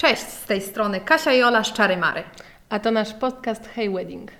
Cześć, z tej strony Kasia i Ola z Czary Mary. A to nasz podcast Hey Wedding.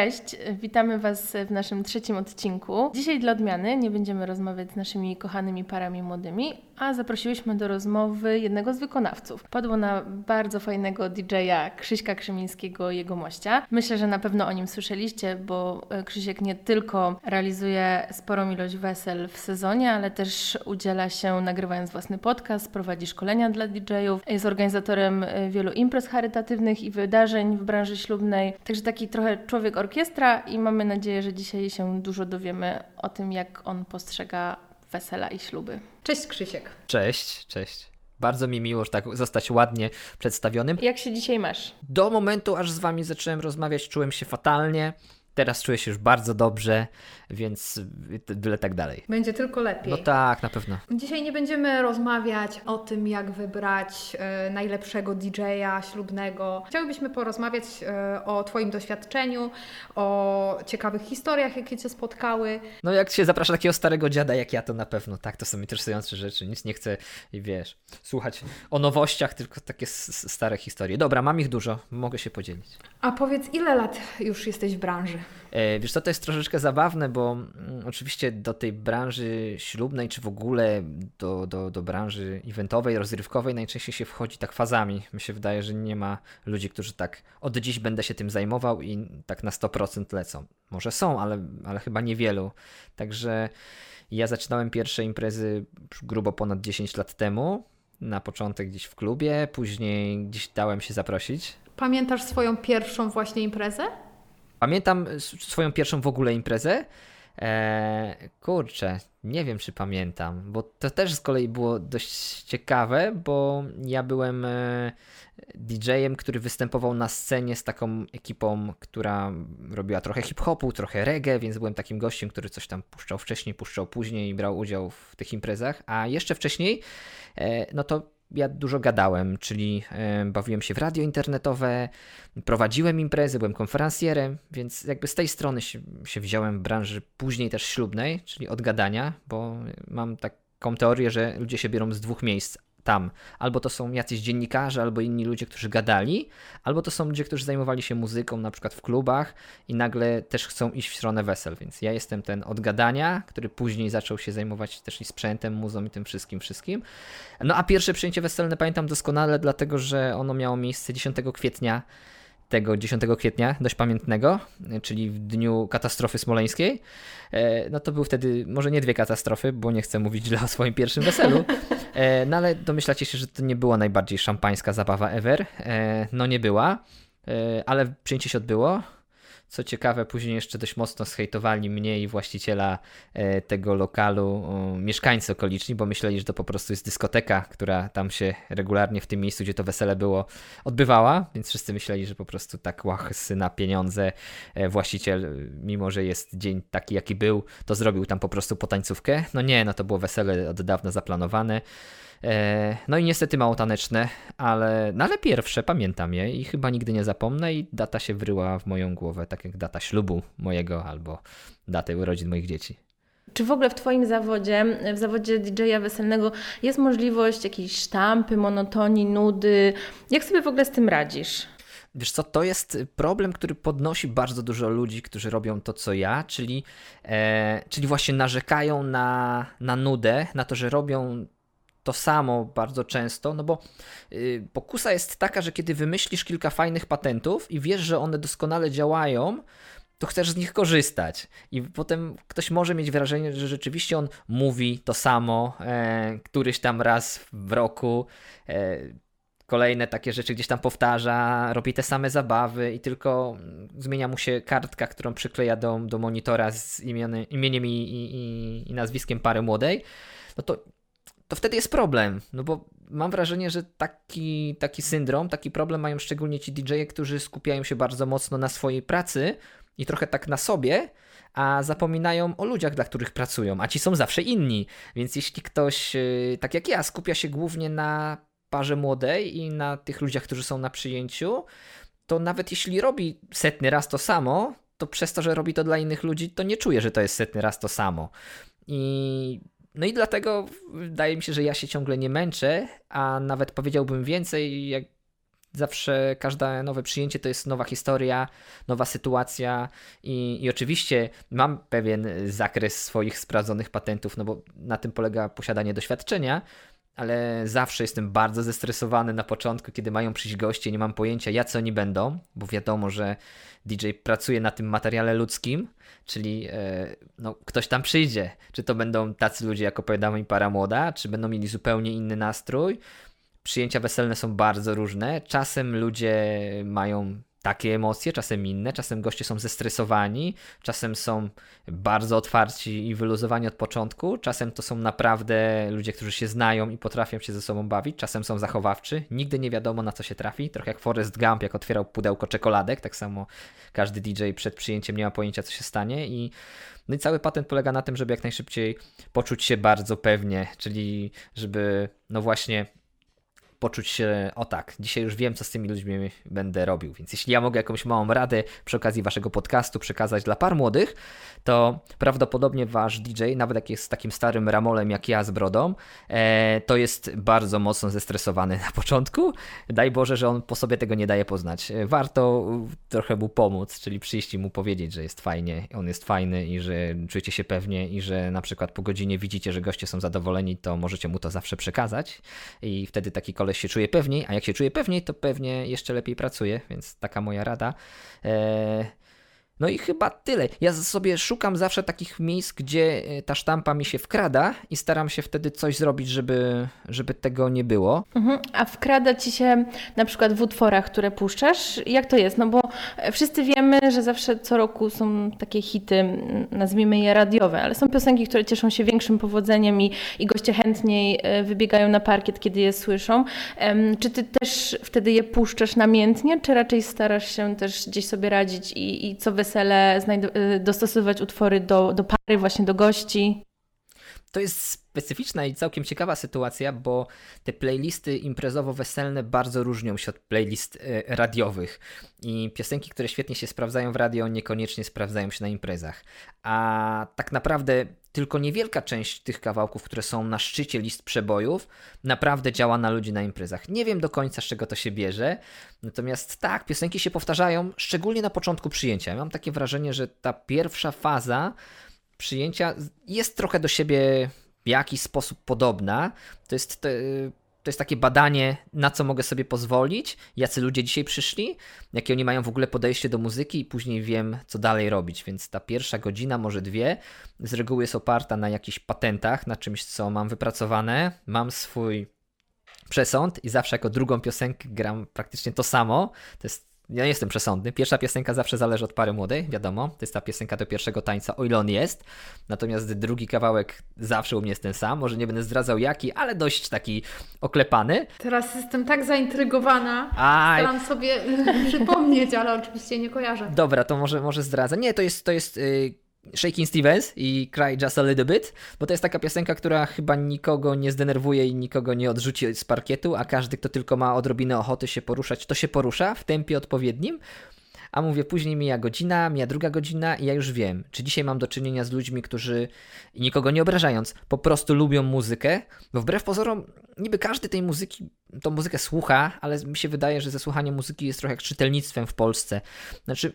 Cześć, witamy Was w naszym trzecim odcinku. Dzisiaj dla odmiany nie będziemy rozmawiać z naszymi kochanymi parami młodymi, a zaprosiłyśmy do rozmowy jednego z wykonawców. Padło na bardzo fajnego DJ-a Krzyśka Krzymińskiego, jego mościa. Myślę, że na pewno o nim słyszeliście, bo e, Krzysiek nie tylko realizuje sporą ilość wesel w sezonie, ale też udziela się nagrywając własny podcast, prowadzi szkolenia dla DJ-ów, jest organizatorem e, wielu imprez charytatywnych i wydarzeń w branży ślubnej. Także taki trochę człowiek orkiestra i mamy nadzieję, że dzisiaj się dużo dowiemy o tym, jak on postrzega wesela i śluby. Cześć Krzysiek. Cześć, cześć. Bardzo mi miło, że tak zostać ładnie przedstawionym. Jak się dzisiaj masz? Do momentu, aż z wami zacząłem rozmawiać, czułem się fatalnie. Teraz czuję się już bardzo dobrze, więc byle tak dalej. Będzie tylko lepiej. No tak, na pewno. Dzisiaj nie będziemy rozmawiać o tym, jak wybrać e, najlepszego DJ-a ślubnego. Chciałbyśmy porozmawiać e, o Twoim doświadczeniu, o ciekawych historiach, jakie Cię spotkały. No jak się zaprasza takiego starego dziada jak ja, to na pewno tak, to są interesujące rzeczy. Nic nie chcę, wiesz, słuchać o nowościach, tylko takie stare historie. Dobra, mam ich dużo, mogę się podzielić. A powiedz, ile lat już jesteś w branży? E, wiesz co, to jest troszeczkę zabawne, bo mm, oczywiście do tej branży ślubnej, czy w ogóle do, do, do branży eventowej, rozrywkowej najczęściej się wchodzi tak fazami. Mi się wydaje, że nie ma ludzi, którzy tak od dziś będę się tym zajmował i tak na 100% lecą. Może są, ale, ale chyba niewielu. Także ja zaczynałem pierwsze imprezy grubo ponad 10 lat temu. Na początek gdzieś w klubie, później gdzieś dałem się zaprosić. Pamiętasz swoją pierwszą właśnie imprezę? Pamiętam swoją pierwszą w ogóle imprezę. Eee, kurczę, nie wiem czy pamiętam, bo to też z kolei było dość ciekawe, bo ja byłem e, DJ-em, który występował na scenie z taką ekipą, która robiła trochę hip-hopu, trochę reggae, więc byłem takim gościem, który coś tam puszczał wcześniej, puszczał później i brał udział w tych imprezach. A jeszcze wcześniej, e, no to ja dużo gadałem, czyli bawiłem się w radio internetowe, prowadziłem imprezy, byłem konferencjerem, więc jakby z tej strony się, się wziąłem w branży później też ślubnej, czyli od gadania, bo mam taką teorię, że ludzie się biorą z dwóch miejsc tam. Albo to są jacyś dziennikarze, albo inni ludzie, którzy gadali, albo to są ludzie, którzy zajmowali się muzyką, na przykład w klubach i nagle też chcą iść w stronę wesel. Więc ja jestem ten od gadania, który później zaczął się zajmować też i sprzętem, muzą i tym wszystkim, wszystkim. No a pierwsze przyjęcie weselne pamiętam doskonale, dlatego że ono miało miejsce 10 kwietnia tego 10 kwietnia, dość pamiętnego, czyli w dniu katastrofy smoleńskiej. E, no to był wtedy, może nie dwie katastrofy, bo nie chcę mówić źle o swoim pierwszym weselu, e, no ale domyślacie się, że to nie była najbardziej szampańska zabawa ever. E, no nie była, ale przyjęcie się odbyło. Co ciekawe, później jeszcze dość mocno zhejtowali mnie i właściciela e, tego lokalu mieszkańcy okoliczni, bo myśleli, że to po prostu jest dyskoteka, która tam się regularnie w tym miejscu, gdzie to wesele było, odbywała, więc wszyscy myśleli, że po prostu tak łachsy na pieniądze e, właściciel, mimo że jest dzień taki, jaki był, to zrobił tam po prostu potańcówkę. No nie, no to było wesele od dawna zaplanowane. E, no i niestety mało taneczne, ale, no ale pierwsze pamiętam je i chyba nigdy nie zapomnę i data się wryła w moją głowę, tak jak data ślubu mojego albo datę urodzin moich dzieci. Czy w ogóle w Twoim zawodzie, w zawodzie DJ-a weselnego jest możliwość jakiejś sztampy, monotonii, nudy? Jak sobie w ogóle z tym radzisz? Wiesz co, to jest problem, który podnosi bardzo dużo ludzi, którzy robią to, co ja, czyli, e, czyli właśnie narzekają na, na nudę, na to, że robią to samo bardzo często, no bo yy, pokusa jest taka, że kiedy wymyślisz kilka fajnych patentów i wiesz, że one doskonale działają, to chcesz z nich korzystać. I potem ktoś może mieć wrażenie, że rzeczywiście on mówi to samo e, któryś tam raz w roku. E, kolejne takie rzeczy gdzieś tam powtarza, robi te same zabawy i tylko zmienia mu się kartka, którą przykleja do, do monitora z imieniem, imieniem i, i, i nazwiskiem pary młodej. No to to wtedy jest problem, no bo mam wrażenie, że taki, taki syndrom, taki problem mają szczególnie ci DJ-e, którzy skupiają się bardzo mocno na swojej pracy i trochę tak na sobie, a zapominają o ludziach, dla których pracują, a ci są zawsze inni. Więc jeśli ktoś, y, tak jak ja, skupia się głównie na parze młodej i na tych ludziach, którzy są na przyjęciu, to nawet jeśli robi setny raz to samo, to przez to, że robi to dla innych ludzi, to nie czuję, że to jest setny raz to samo. I no i dlatego wydaje mi się, że ja się ciągle nie męczę, a nawet powiedziałbym więcej, jak zawsze każde nowe przyjęcie to jest nowa historia, nowa sytuacja i, i oczywiście mam pewien zakres swoich sprawdzonych patentów, no bo na tym polega posiadanie doświadczenia, ale zawsze jestem bardzo zestresowany na początku, kiedy mają przyjść goście, nie mam pojęcia jacy oni będą, bo wiadomo, że DJ pracuje na tym materiale ludzkim, czyli e, no, ktoś tam przyjdzie. Czy to będą tacy ludzie, jak opowiadała mi para młoda, czy będą mieli zupełnie inny nastrój. Przyjęcia weselne są bardzo różne. Czasem ludzie mają takie emocje, czasem inne, czasem goście są zestresowani, czasem są bardzo otwarci i wyluzowani od początku, czasem to są naprawdę ludzie, którzy się znają i potrafią się ze sobą bawić, czasem są zachowawczy, nigdy nie wiadomo na co się trafi, trochę jak Forrest Gump, jak otwierał pudełko czekoladek, tak samo każdy DJ przed przyjęciem nie ma pojęcia co się stanie i no i cały patent polega na tym, żeby jak najszybciej poczuć się bardzo pewnie, czyli żeby no właśnie poczuć się, o tak, dzisiaj już wiem, co z tymi ludźmi będę robił. Więc jeśli ja mogę jakąś małą radę przy okazji waszego podcastu przekazać dla par młodych, to prawdopodobnie wasz DJ, nawet jak jest takim starym ramolem jak ja z brodą, e, to jest bardzo mocno zestresowany na początku. Daj Boże, że on po sobie tego nie daje poznać. E, warto trochę mu pomóc, czyli przyjść i mu powiedzieć, że jest fajnie, on jest fajny i że czujecie się pewnie i że na przykład po godzinie widzicie, że goście są zadowoleni, to możecie mu to zawsze przekazać i wtedy taki koleś się czuje pewniej, a jak się czuje pewniej, to pewnie jeszcze lepiej pracuje, więc taka moja rada. Eee, no i chyba tyle. Ja sobie szukam zawsze takich miejsc, gdzie e, ta sztampa mi się wkrada i staram się wtedy coś zrobić, żeby, żeby tego nie było. Mhm. A wkrada ci się na przykład w utworach, które puszczasz? Jak to jest? No bo wszyscy wiemy, że zawsze co roku są takie hity, nazwijmy je radiowe, ale są piosenki, które cieszą się większym powodzeniem i, i goście chętniej e, wybiegają na parkiet, kiedy je słyszą. Czy ty też wtedy je puszczasz namiętnie, czy raczej starasz się też gdzieś sobie radzić i, i co wesele wesele, y, dostosowywać utwory do, do pary, właśnie do gości. To jest specyficzna i całkiem ciekawa sytuacja, bo te playlisty imprezowo-weselne bardzo różnią się od playlist y, radiowych. I piosenki, które świetnie się sprawdzają w radio, niekoniecznie sprawdzają się na imprezach. A tak naprawdę tylko niewielka część tych kawałków, które są na szczycie list przebojów, naprawdę działa na ludzi na imprezach. Nie wiem do końca, z czego to się bierze, natomiast tak, piosenki się powtarzają, szczególnie na początku przyjęcia. Mam takie wrażenie, że ta pierwsza faza przyjęcia jest trochę do siebie w jakiś sposób podobna. To jest te, to jest takie badanie, na co mogę sobie pozwolić, jacy ludzie dzisiaj przyszli, jakie oni mają w ogóle podejście do muzyki i później wiem, co dalej robić. Więc ta pierwsza godzina, może dwie, z reguły jest oparta na jakichś patentach, na czymś, co mam wypracowane. Mam swój przesąd i zawsze jako drugą piosenkę gram praktycznie to samo. To jest ja nie jestem przesądny. Pierwsza piosenka zawsze zależy od pary młodej, wiadomo. To jest ta piosenka do pierwszego tańca, o ile on jest. Natomiast drugi kawałek zawsze u mnie jest ten sam. Może nie będę zdradzał jaki, ale dość taki oklepany. Teraz jestem tak zaintrygowana. Aj. Staram sobie przypomnieć, ale oczywiście nie kojarzę. Dobra, to może, może zdradzę. Nie, to jest, to jest yy, Shaking Stevens i Cry Just a Little Bit, bo to jest taka piosenka, która chyba nikogo nie zdenerwuje i nikogo nie odrzuci z parkietu, a każdy, kto tylko ma odrobinę ochoty się poruszać, to się porusza w tempie odpowiednim. A mówię, później mija godzina, mija druga godzina i ja już wiem, czy dzisiaj mam do czynienia z ludźmi, którzy, nikogo nie obrażając, po prostu lubią muzykę, bo wbrew pozorom, niby każdy tej muzyki, tą muzykę słucha, ale mi się wydaje, że ze słuchaniem muzyki jest trochę jak czytelnictwem w Polsce. Znaczy,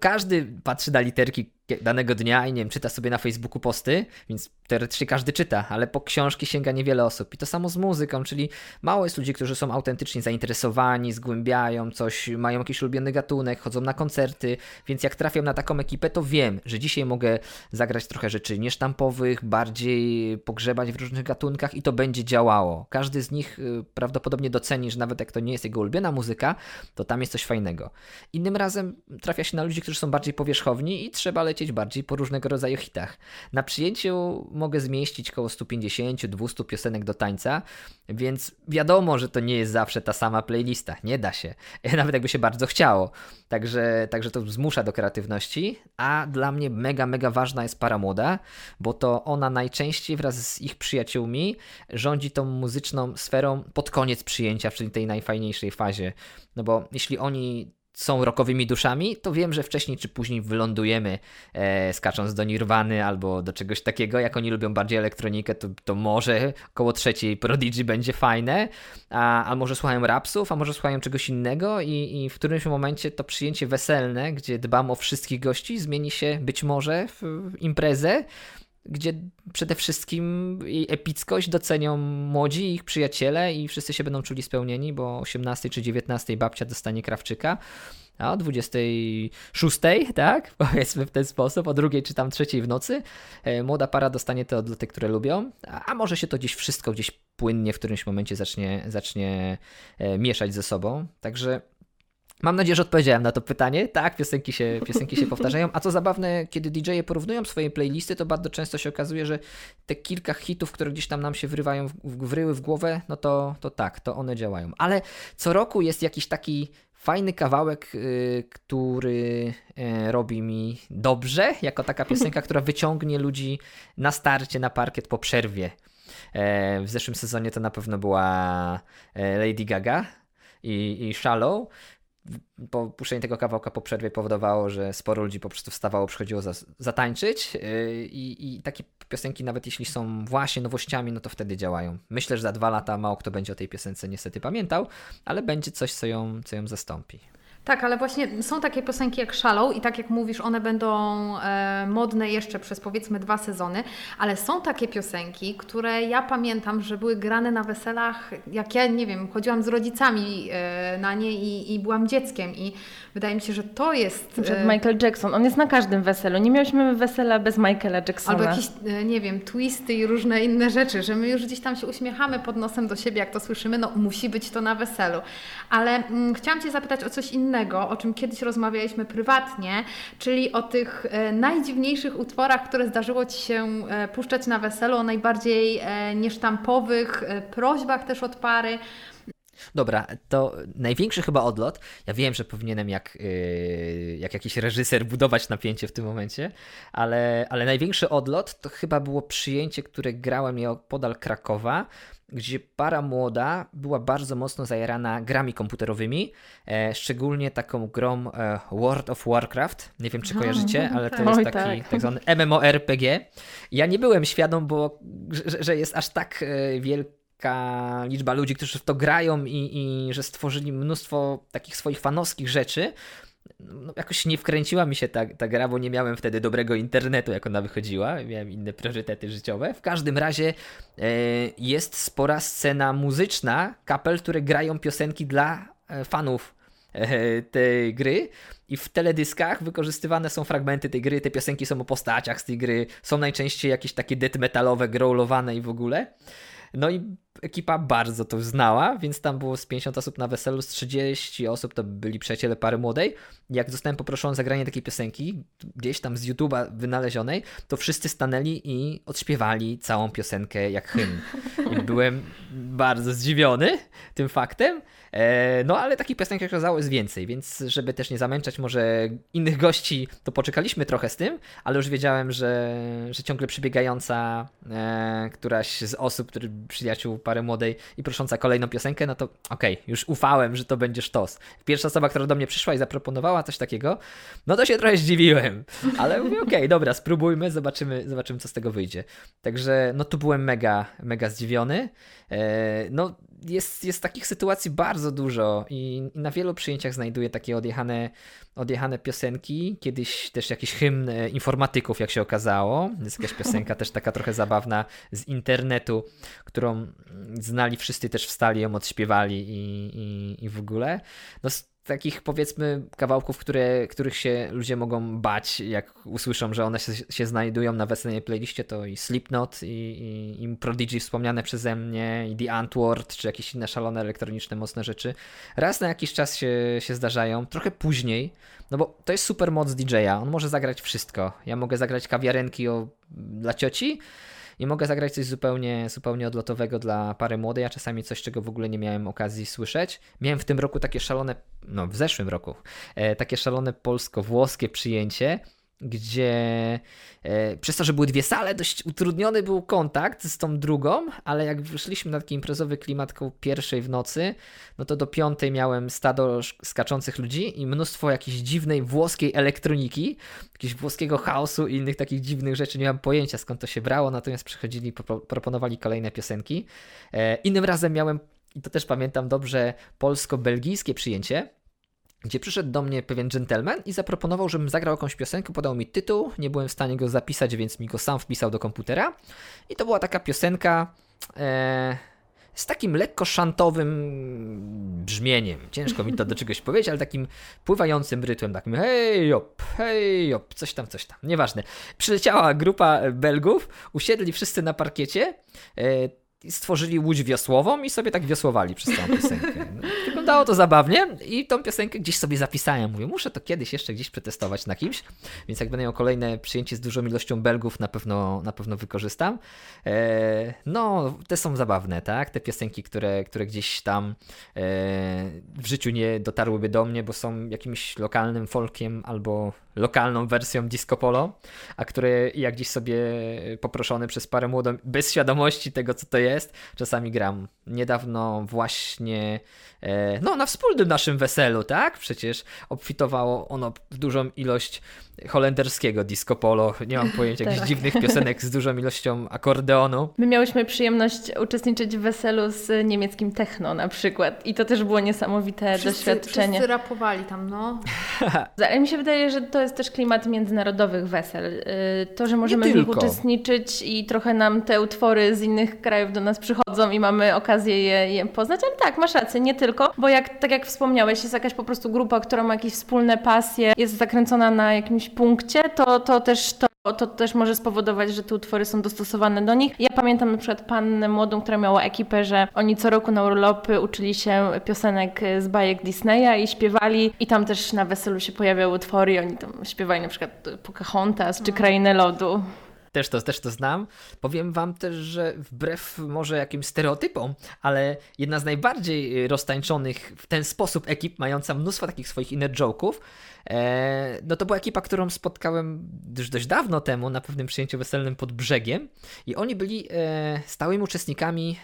każdy patrzy na literki danego dnia i nie wiem, czyta sobie na Facebooku posty, więc teoretycznie każdy czyta, ale po książki sięga niewiele osób. I to samo z muzyką, czyli mało jest ludzi, którzy są autentycznie zainteresowani, zgłębiają coś, mają jakiś ulubiony gatunek, chodzą na koncerty, więc jak trafiam na taką ekipę, to wiem, że dzisiaj mogę zagrać trochę rzeczy niesztampowych, bardziej pogrzebać w różnych gatunkach i to będzie działało. Każdy z nich y, prawdopodobnie doceni, że nawet jak to nie jest jego ulubiona muzyka, to tam jest coś fajnego. Innym razem trafia się na ludzi, którzy są bardziej powierzchowni i trzeba lecieć lecieć bardziej po różnego rodzaju hitach. Na przyjęciu mogę zmieścić około 150-200 piosenek do tańca, więc wiadomo, że to nie jest zawsze ta sama playlista. Nie da się. Nawet jakby się bardzo chciało. Także, także to zmusza do kreatywności, a dla mnie mega, mega ważna jest para młoda, bo to ona najczęściej wraz z ich przyjaciółmi rządzi tą muzyczną sferą pod koniec przyjęcia, czyli tej najfajniejszej fazie. No bo jeśli oni są rockowymi duszami, to wiem, że wcześniej czy później wylądujemy e, skacząc do Nirwany albo do czegoś takiego. Jak oni lubią bardziej elektronikę, to, to może koło trzeciej Prodigy będzie fajne, a, a może słuchają rapsów, a może słuchają czegoś innego i, i w którymś momencie to przyjęcie weselne, gdzie dbam o wszystkich gości, zmieni się być może w, w imprezę, gdzie przede wszystkim jej epickość docenią młodzi ich przyjaciele i wszyscy się będą czuli spełnieni, bo o 18 czy 19 babcia dostanie krawczyka, a o 26, tak, powiedzmy w ten sposób, o drugiej czy tam trzeciej w nocy, e, młoda para dostanie te odloty, które lubią, a, a może się to gdzieś wszystko gdzieś płynnie w którymś momencie zacznie, zacznie e, mieszać ze sobą, także Mam nadzieję, że odpowiedziałem na to pytanie. Tak, piosenki się, piosenki się powtarzają. A co zabawne, kiedy DJ-e porównują swoje playlisty, to bardzo często się okazuje, że te kilka hitów, które gdzieś tam nam się wrywają, wryły w głowę, no to, to tak, to one działają. Ale co roku jest jakiś taki fajny kawałek, yy, który yy, robi mi dobrze, jako taka piosenka, która wyciągnie ludzi na starcie, na parkiet po przerwie. E, w zeszłym sezonie to na pewno była e, Lady Gaga i, i Shallow po puszczenie tego kawałka po przerwie powodowało, że sporo ludzi po prostu wstawało, przychodziło za, zatańczyć yy, i, i takie piosenki nawet jeśli są właśnie nowościami, no to wtedy działają. Myślę, że za dwa lata mało kto będzie o tej piosence niestety pamiętał, ale będzie coś, co ją, co ją zastąpi. Tak, ale właśnie są takie piosenki jak Shallow i tak jak mówisz, one będą e, modne jeszcze przez powiedzmy dwa sezony, ale są takie piosenki, które ja pamiętam, że były grane na weselach, jak ja, nie wiem, chodziłam z rodzicami e, na nie i, i byłam dzieckiem i wydaje mi się, że to jest... Przed Michael Jackson, on jest na każdym weselu, nie miałyśmy wesela bez Michaela Jacksona. Albo jakieś, e, nie wiem, twisty i różne inne rzeczy, że my już gdzieś tam się uśmiechamy pod nosem do siebie, jak to słyszymy, no musi być to na weselu. Ale mm, chciałam Cię zapytać o coś innego, innego, o czym kiedyś rozmawialiśmy prywatnie, czyli o tych e, najdziwniejszych utworach, które zdarzyło Ci się e, puszczać na weselu, o najbardziej e, niesztampowych prośbach też od pary. Dobra, to największy chyba odlot. Ja wiem, że powinienem jak, yy, jak jakiś reżyser budować napięcie w tym momencie, ale, ale największy odlot to chyba było przyjęcie, które grałem ja podal Krakowa, gdzie para młoda była bardzo mocno zajarana grami komputerowymi, e, szczególnie taką grą e, World of Warcraft. Nie wiem, czy kojarzycie, ale to jest taki tak. tak zwany MMORPG. Ja nie byłem świadom, bo że, że jest aż tak e, wielki liczba ludzi, którzy w to grają i, i że stworzyli mnóstwo takich swoich fanowskich rzeczy, no, jakoś nie wkręciła mi się ta, ta gra, bo nie miałem wtedy dobrego internetu, jak ona wychodziła. Miałem inne priorytety życiowe. W każdym razie e, jest spora scena muzyczna kapel, które grają piosenki dla e, fanów e, tej gry i w teledyskach wykorzystywane są fragmenty tej gry, te piosenki są o postaciach z tej gry, są najczęściej jakieś takie death metalowe, growlowane i w ogóle. No i ekipa bardzo to znała, więc tam było z 50 osób na weselu, z 30 osób to byli przyjaciele pary młodej. Jak zostałem poproszony o zagranie takiej piosenki, gdzieś tam z YouTube'a wynalezionej, to wszyscy stanęli i odśpiewali całą piosenkę jak hymn. I byłem bardzo zdziwiony tym faktem. E, no ale takich piosenek jak okazało jest więcej, więc żeby też nie zamęczać może innych gości, to poczekaliśmy trochę z tym, ale już wiedziałem, że, że ciągle przybiegająca e, któraś z osób, który, przyjaciół pary młodej i prosząca kolejną piosenkę, no to okej, okay, już ufałem, że to będzie sztos. Pierwsza osoba, która do mnie przyszła i zaproponowała coś takiego, no to się trochę zdziwiłem, ale mówię, okej, okay, dobra, spróbujmy, zobaczymy, zobaczymy, co z tego wyjdzie. Także no tu byłem mega, mega zdziwiony. E, no jest, jest takich sytuacji bardzo dużo i, i na wielu przyjęciach znajduję takie odjechane, odjechane piosenki. Kiedyś też jakiś hymn e, informatyków, jak się okazało. Jest jakaś piosenka też taka trochę zabawna z internetu, którą znali wszyscy, też wstali ją odśpiewali i, i, i w ogóle. No, takich powiedzmy kawałków, które, których się ludzie mogą bać, jak usłyszą, że one się, się znajdują na weselnej playliście, to i Slipknot, i, i, i Prodigy wspomniane przeze mnie, i The Antwoord, czy jakieś inne szalone elektroniczne, mocne rzeczy. Raz na jakiś czas się, się zdarzają, trochę później, no bo to jest super moc DJ-a, on może zagrać wszystko. Ja mogę zagrać kawiarenki o, dla cioci, i mogę zagrać coś zupełnie, zupełnie odlotowego dla pary młodej, a czasami coś, czego w ogóle nie miałem okazji słyszeć. Miałem w tym roku takie szalone, no w zeszłym roku, e, takie szalone polsko-włoskie przyjęcie, gdzie e, przez to, że były dwie sale, dość utrudniony był kontakt z tą drugą, ale jak wyszliśmy na taki imprezowy klimat koło pierwszej w nocy, no to do piątej miałem stado skaczących ludzi i mnóstwo jakiejś dziwnej włoskiej elektroniki, jakiegoś włoskiego chaosu i innych takich dziwnych rzeczy. Nie mam pojęcia skąd to się brało, natomiast przychodzili, pro- proponowali kolejne piosenki. E, innym razem miałem, i to też pamiętam dobrze, polsko-belgijskie przyjęcie, gdzie przyszedł do mnie pewien gentleman i zaproponował, żebym zagrał jakąś piosenkę, podał mi tytuł, nie byłem w stanie go zapisać, więc mi go sam wpisał do komputera. I to była taka piosenka e, z takim lekko szantowym brzmieniem. Ciężko mi to do czegoś powiedzieć, ale takim pływającym rytmem, takim hej op, hej op, coś tam, coś tam, nieważne. Przyleciała grupa Belgów, usiedli wszyscy na parkiecie, e, stworzyli łódź wiosłową i sobie tak wiosłowali przez całą piosenkę. Wyglądało to zabawnie i tą piosenkę gdzieś sobie zapisałem. Mówię, muszę to kiedyś jeszcze gdzieś przetestować na kimś, więc jak będę miał kolejne przyjęcie z dużą ilością Belgów, na pewno, na pewno wykorzystam. E, no, te są zabawne, tak? Te piosenki, które, które gdzieś tam e, w życiu nie dotarłyby do mnie, bo są jakimś lokalnym folkiem albo lokalną wersją disco polo, a które jak gdzieś sobie poproszony przez parę młodą, bez świadomości tego, co to jest, czasami gram. Niedawno właśnie, e, no na wspólnym naszym weselu, tak? Przecież obfitowało ono w dużą ilość holenderskiego disco polo, nie mam pojęcia, jakichś Tak. dziwnych piosenek z dużą ilością akordeonu. My miałyśmy przyjemność uczestniczyć w weselu z niemieckim techno na przykład i to też było niesamowite doświadczenie. Wszyscy rapowali tam, no. Ale mi się wydaje, że to jest też klimat międzynarodowych wesel. Y, To, że możemy w nich uczestniczyć i trochę nam te utwory z innych krajów do nas przychodzą i mamy okazję je, je poznać, ale tak, masz rację, nie tylko, bo jak, tak jak wspomniałeś, jest jakaś po prostu grupa, która ma jakieś wspólne pasje, jest zakręcona na jakimś punkcie, to, to też to to też może spowodować, że te utwory są dostosowane do nich. Ja pamiętam na przykład pannę młodą, która miała ekipę, że oni co roku na urlopy uczyli się piosenek z bajek Disneya i śpiewali i tam też na weselu się pojawiały utwory i oni tam śpiewali na przykład Pocahontas czy Krainę Lodu. Też to, też to znam. Powiem wam też, że wbrew może jakimś stereotypom, ale jedna z najbardziej y, roztańczonych w ten sposób ekip, mająca mnóstwo takich swoich inner joke'ów, e, no to była ekipa, którą spotkałem już dość dawno temu na pewnym przyjęciu weselnym pod brzegiem i oni byli e, stałymi uczestnikami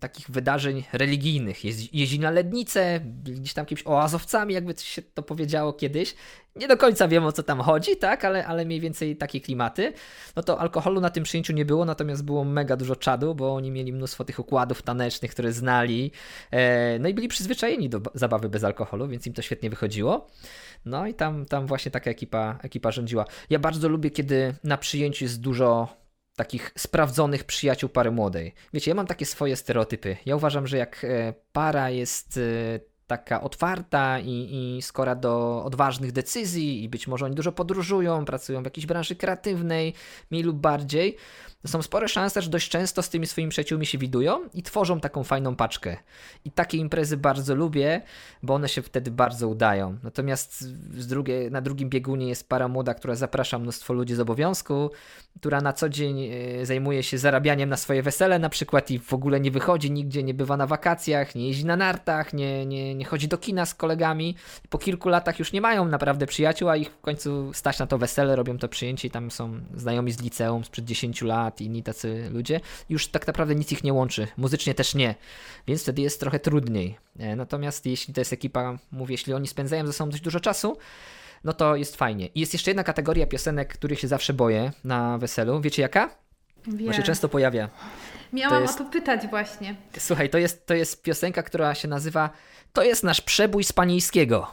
takich wydarzeń religijnych. Jeździ- Jeździli na Lednicę, byli gdzieś tam jakimiś oazowcami, jakby się to powiedziało kiedyś. Nie do końca wiem o co tam chodzi, tak, ale, ale mniej więcej takie klimaty. No to alkoholu na tym przyjęciu nie było, natomiast było mega dużo czadu, bo oni mieli mnóstwo tych układów tanecznych, które znali. E, no i byli przyzwyczajeni do ba- zabawy bez alkoholu, więc im to świetnie wychodziło. No i tam, tam właśnie taka ekipa, ekipa rządziła. Ja bardzo lubię, kiedy na przyjęciu jest dużo takich sprawdzonych przyjaciół pary młodej. Wiecie, ja mam takie swoje stereotypy. Ja uważam, że jak e, para jest e, taka otwarta i, i skora do odważnych decyzji i być może oni dużo podróżują, pracują w jakiejś branży kreatywnej, mniej lub bardziej, są spore szanse, że dość często z tymi swoimi przyjaciółmi się widują i tworzą taką fajną paczkę. I takie imprezy bardzo lubię, bo one się wtedy bardzo udają. Natomiast z drugie, na drugim biegunie jest para młoda, która zaprasza mnóstwo ludzi z obowiązku, która na co dzień e, zajmuje się zarabianiem na swoje wesele na przykład i w ogóle nie wychodzi nigdzie, nie bywa na wakacjach, nie jeździ na nartach, nie, nie, nie chodzi do kina z kolegami. Po kilku latach już nie mają naprawdę przyjaciół, a ich w końcu stać na to wesele, robią to przyjęcie i tam są znajomi z liceum sprzed 10 lat i inni tacy ludzie. Już tak naprawdę nic ich nie łączy, muzycznie też nie, więc wtedy jest trochę trudniej. E, Natomiast jeśli to jest ekipa, mówię, jeśli oni spędzają ze sobą dość dużo czasu, no to jest fajnie. I jest jeszcze jedna kategoria piosenek, których się zawsze boję na weselu. Wiecie jaka? Bo się często pojawia. Miałam to jest- o to pytać właśnie. Słuchaj, to jest, to jest piosenka, która się nazywa To jest nasz przebój z panieńskiego.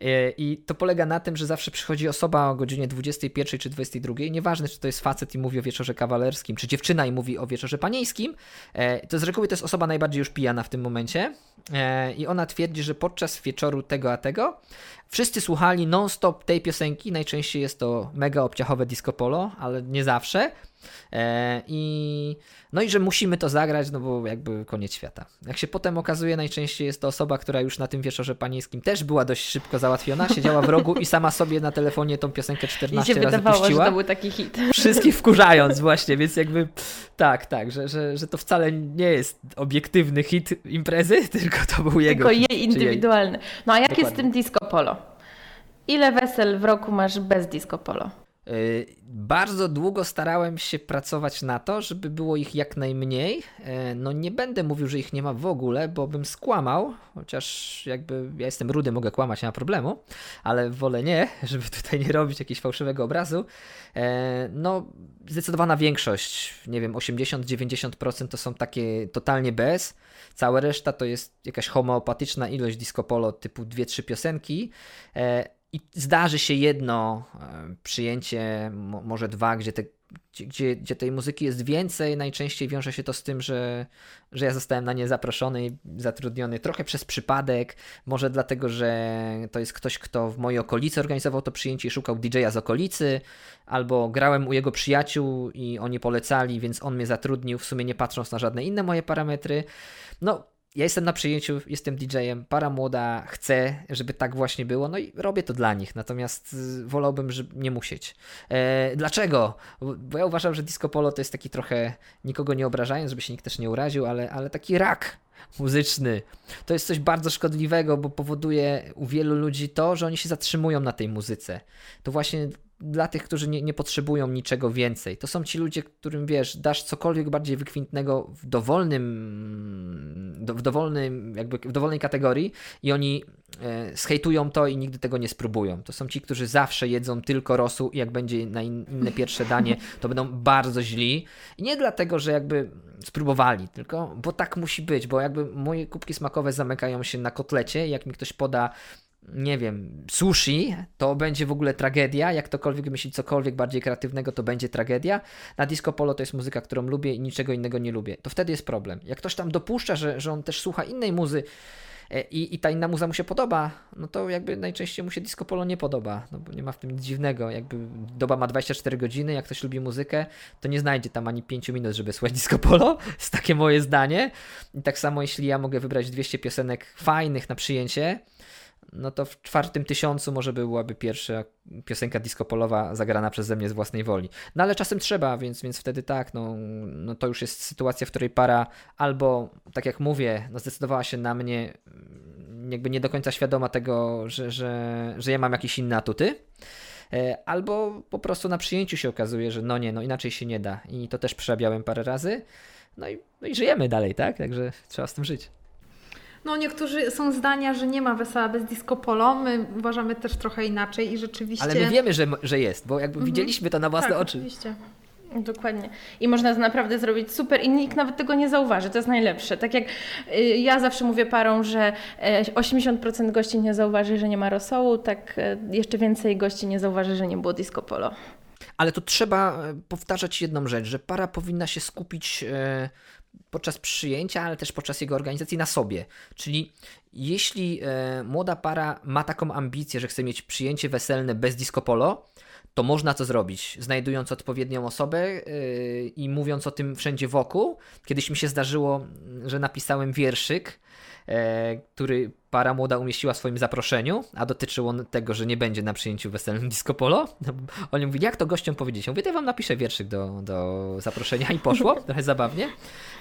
E, I to polega na tym, że zawsze przychodzi osoba o godzinie 21 czy 22, nieważne czy to jest facet i mówi o wieczorze kawalerskim, czy dziewczyna i mówi o wieczorze panieńskim, e, to z reguły to jest osoba najbardziej już pijana w tym momencie e, i ona twierdzi, że podczas wieczoru tego a tego wszyscy słuchali non-stop tej piosenki, najczęściej jest to mega obciachowe disco polo, ale nie zawsze. E, I no i że musimy to zagrać, no bo jakby koniec świata. Jak się potem okazuje, najczęściej jest to osoba, która już na tym wieczorze panieńskim też była dość szybko załatwiona, siedziała w rogu i sama sobie na telefonie tą piosenkę I 14 się razy wydawało, że puściła. to był taki hit. Wszystkich wkurzając właśnie, więc jakby tak, tak, że, że, że to wcale nie jest obiektywny hit imprezy, tylko to był jego Tylko jej indywidualny. No a jak jest z Dokładnie. tym disco polo? Ile wesel w roku masz bez disco polo? Y, Bardzo długo starałem się pracować na to, żeby było ich jak najmniej. E, No nie będę mówił, że ich nie ma w ogóle, bo bym skłamał, chociaż jakby ja jestem rudy, mogę kłamać, nie ma problemu, ale wolę nie, żeby tutaj nie robić jakiegoś fałszywego obrazu. E, No zdecydowana większość, nie wiem, 80-90% to są takie totalnie bez. Cała reszta to jest jakaś homeopatyczna ilość disco polo typu 2-3 piosenki. I zdarzy się jedno e, przyjęcie, mo- może dwa, gdzie, te, gdzie, gdzie tej muzyki jest więcej. Najczęściej wiąże się to z tym, że, że ja zostałem na nie zaproszony i zatrudniony trochę przez przypadek. Może dlatego, że to jest ktoś, kto w mojej okolicy organizował to przyjęcie i szukał DJ-a z okolicy, albo grałem u jego przyjaciół i oni polecali, więc on mnie zatrudnił, w sumie nie patrząc na żadne inne moje parametry. No, ja jestem na przyjęciu, jestem DJ-em, para młoda, chcę, żeby tak właśnie było, no i robię to dla nich, natomiast y, wolałbym, żeby nie musieć. E, dlaczego? Bo ja uważam, że disco polo to jest taki trochę, nikogo nie obrażając, żeby się nikt też nie uraził, ale, ale taki rak muzyczny. To jest coś bardzo szkodliwego, bo powoduje u wielu ludzi to, że oni się zatrzymują na tej muzyce. To właśnie dla tych, którzy nie, nie potrzebują niczego więcej. To są ci ludzie, którym wiesz, dasz cokolwiek bardziej wykwintnego w dowolnym, do, w dowolnym, jakby w dowolnej kategorii i oni e, zhejtują to i nigdy tego nie spróbują. To są ci, którzy zawsze jedzą tylko rosół i jak będzie na in, inne pierwsze danie, to będą bardzo źli. I nie dlatego, że jakby spróbowali, tylko bo tak musi być, bo jakby moje kubki smakowe zamykają się na kotlecie, jak mi ktoś poda nie wiem, sushi, to będzie w ogóle tragedia. Jak ktokolwiek myśli cokolwiek bardziej kreatywnego, to będzie tragedia. Na disco polo to jest muzyka, którą lubię i niczego innego nie lubię. To wtedy jest problem. Jak ktoś tam dopuszcza, że, że on też słucha innej muzy e, i, i ta inna muza mu się podoba, no to jakby najczęściej mu się disco polo nie podoba, no bo nie ma w tym nic dziwnego. Jakby doba ma 24 godziny, jak ktoś lubi muzykę, to nie znajdzie tam ani 5 minut, żeby słuchać disco polo. Jest takie moje zdanie. I tak samo jeśli ja mogę wybrać 200 piosenek fajnych na przyjęcie, no to w czwartym tysiącu może byłaby pierwsza piosenka disco polowa zagrana przeze mnie z własnej woli. No ale czasem trzeba, więc, więc wtedy tak, no, no to już jest sytuacja, w której para albo, tak jak mówię, no zdecydowała się na mnie mm, jakby nie do końca świadoma tego, że, że, że ja mam jakieś inne atuty, e, albo po prostu na przyjęciu się okazuje, że no nie, no inaczej się nie da i to też przerabiałem parę razy, no i, no i żyjemy dalej, tak? Także trzeba z tym żyć. No niektórzy są zdania, że nie ma wesela bez disco polo, my uważamy też trochę inaczej i rzeczywiście... Ale my wiemy, że, że jest, bo jakby widzieliśmy to na własne tak, oczy. Oczywiście. Dokładnie. I można to naprawdę zrobić super i nikt nawet tego nie zauważy. To jest najlepsze. Tak jak y, ja zawsze mówię parom, że e, 80% gości nie zauważy, że nie ma rosołu, tak e, jeszcze więcej gości nie zauważy, że nie było disco polo. Ale to trzeba e, powtarzać jedną rzecz, że para powinna się skupić e, podczas przyjęcia, ale też podczas jego organizacji na sobie. Czyli jeśli e, młoda para ma taką ambicję, że chce mieć przyjęcie weselne bez disco polo, to można to zrobić, znajdując odpowiednią osobę yy, i mówiąc o tym wszędzie wokół. Kiedyś mi się zdarzyło, że napisałem wierszyk, który para młoda umieściła w swoim zaproszeniu, a dotyczył on tego, że nie będzie na przyjęciu weselnym disco polo. Oni mówili, jak to gościom powiedzieć? Ja mówię, to ja wam napiszę wierszyk do, do zaproszenia i poszło, trochę zabawnie,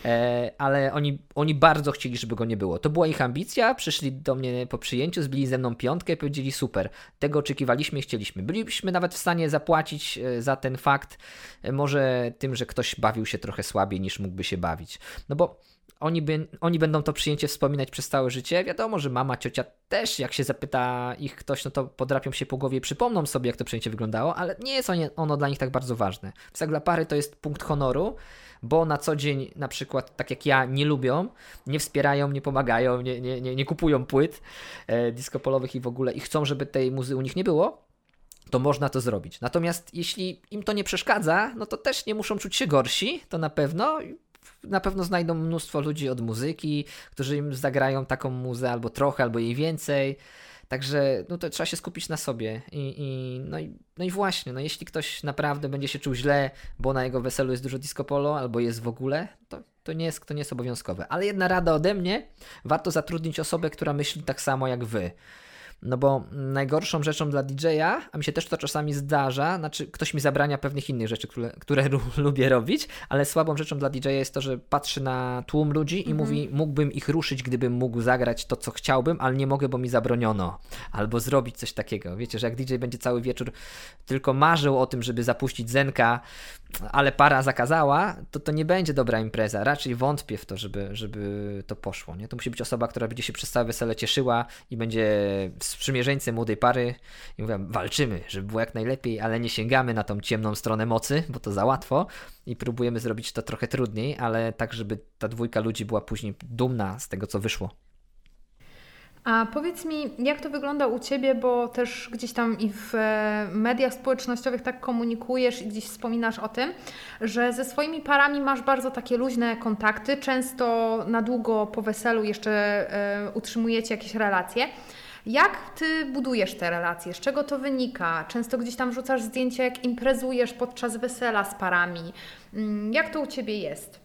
e, ale oni, oni bardzo chcieli, żeby go nie było. To była ich ambicja, przyszli do mnie po przyjęciu, zbili ze mną piątkę i powiedzieli, super, tego oczekiwaliśmy i chcieliśmy. Bylibyśmy nawet w stanie zapłacić e, za ten fakt e, może tym, że ktoś bawił się trochę słabiej niż mógłby się bawić. No bo oni, by, oni będą to przyjęcie wspominać przez całe życie. Wiadomo, że mama, ciocia też, jak się zapyta ich ktoś, no to podrapią się po głowie i przypomną sobie, jak to przyjęcie wyglądało, ale nie jest ono dla nich tak bardzo ważne. Jak dla pary to jest punkt honoru, bo na co dzień, na przykład, tak jak ja, nie lubią, nie wspierają, nie pomagają, nie, nie, nie, nie kupują płyt e, disco polowych i w ogóle i chcą, żeby tej muzy u nich nie było, to można to zrobić. Natomiast jeśli im to nie przeszkadza, no to też nie muszą czuć się gorsi, to na pewno na pewno znajdą mnóstwo ludzi od muzyki, którzy im zagrają taką muzę albo trochę, albo jej więcej. Także no to trzeba się skupić na sobie. I, i, no, i, no i właśnie, no jeśli ktoś naprawdę będzie się czuł źle, bo na jego weselu jest dużo disco polo, albo jest w ogóle, to, to, nie jest, to nie jest obowiązkowe. Ale jedna rada ode mnie, warto zatrudnić osobę, która myśli tak samo jak wy. No bo najgorszą rzeczą dla DJ-a, a mi się też to czasami zdarza, znaczy ktoś mi zabrania pewnych innych rzeczy, które, które lubię robić, ale słabą rzeczą dla DJ-a jest to, że patrzy na tłum ludzi i mówi, mógłbym ich ruszyć, gdybym mógł zagrać to, co chciałbym, ale nie mogę, bo mi zabroniono. Albo zrobić coś takiego. Wiecie, że jak DJ będzie cały wieczór tylko marzył o tym, żeby zapuścić Zenka, ale para zakazała, to to nie będzie dobra impreza. Raczej wątpię w to, żeby, żeby to poszło. Nie? To musi być osoba, która będzie się przez całe wesele cieszyła i będzie sprzymierzeńcem młodej pary i mówię, walczymy, żeby było jak najlepiej, ale nie sięgamy na tą ciemną stronę mocy, bo to za łatwo i próbujemy zrobić to trochę trudniej, ale tak, żeby ta dwójka ludzi była później dumna z tego, co wyszło. A powiedz mi, jak to wygląda u Ciebie, bo też gdzieś tam i w e, mediach społecznościowych tak komunikujesz i gdzieś wspominasz o tym, że ze swoimi parami masz bardzo takie luźne kontakty, często na długo po weselu jeszcze e, utrzymujecie jakieś relacje. Jak Ty budujesz te relacje? Z czego to wynika? Często gdzieś tam rzucasz zdjęcia, jak imprezujesz podczas wesela z parami. Mm, Jak to u Ciebie jest?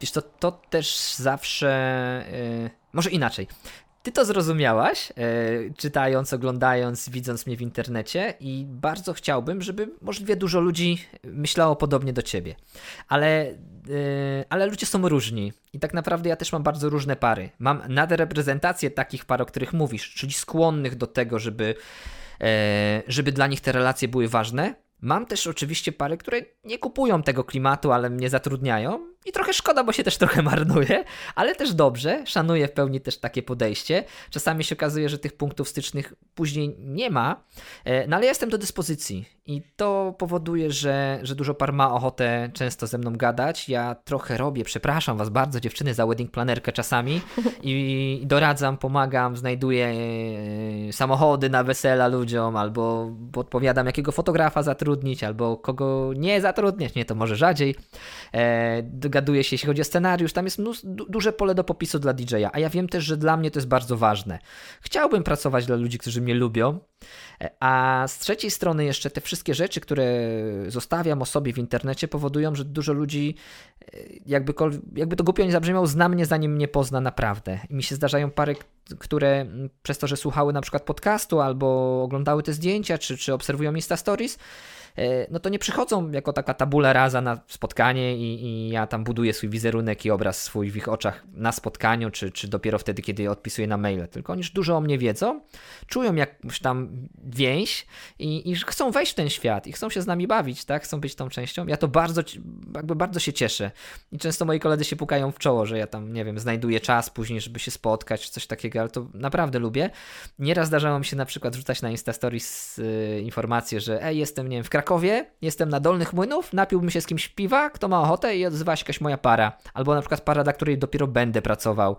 Wiesz to, to też zawsze. Yy, może inaczej. Ty to zrozumiałaś, yy, czytając, oglądając, widząc mnie w internecie, i bardzo chciałbym, żeby możliwie dużo ludzi myślało podobnie do ciebie. Ale, yy, ale ludzie są różni i tak naprawdę ja też mam bardzo różne pary. Mam nadreprezentację takich par, o których mówisz, czyli skłonnych do tego, żeby, yy, żeby dla nich te relacje były ważne. Mam też oczywiście pary, które nie kupują tego klimatu, ale mnie zatrudniają. I trochę szkoda, bo się też trochę marnuje, ale też dobrze, szanuję w pełni też takie podejście. Czasami się okazuje, że tych punktów stycznych później nie ma, e, no ale ja jestem do dyspozycji i to powoduje, że, że dużo par ma ochotę często ze mną gadać. Ja trochę robię, przepraszam Was bardzo dziewczyny za wedding planerkę czasami i doradzam, pomagam, znajduję e, samochody na wesela ludziom albo podpowiadam jakiego fotografa zatrudnić albo kogo nie zatrudniać, nie to może rzadziej. E, dogaduje się, jeśli chodzi o scenariusz, tam jest mnóstwo, du duże pole do popisu dla DJ-a, a ja wiem też, że dla mnie to jest bardzo ważne. Chciałbym pracować dla ludzi, którzy mnie lubią, e, a z trzeciej strony jeszcze te wszystkie rzeczy, które zostawiam o sobie w internecie powodują, że dużo ludzi, e, jakby, jakby to głupio nie zabrzmiało, zna mnie zanim mnie pozna naprawdę. I mi się zdarzają pary, które przez to, że słuchały na przykład podcastu albo oglądały te zdjęcia, czy, czy obserwują Insta Stories, no to nie przychodzą jako taka tabula rasa na spotkanie i, i, ja tam buduję swój wizerunek i obraz swój w ich oczach na spotkaniu, czy, czy dopiero wtedy, kiedy odpisuję na maile. Tylko oni już dużo o mnie wiedzą, czują jakąś tam więź i, i chcą wejść w ten świat i chcą się z nami bawić, tak? Chcą być tą częścią. Ja to bardzo, jakby bardzo się cieszę. I często moi koledzy się pukają w czoło, że ja tam, nie wiem, znajduję czas później, żeby się spotkać, coś takiego, ale to naprawdę lubię. Nieraz zdarzało mi się na przykład rzucać na Insta Stories yy, informacje, że ej, jestem, nie wiem, w Krakowie, Krakowie, jestem na Dolnych Młynów, napiłbym się z kimś piwa, kto ma ochotę i odzywa się jakaś moja para. Albo na przykład para, dla której dopiero będę pracował.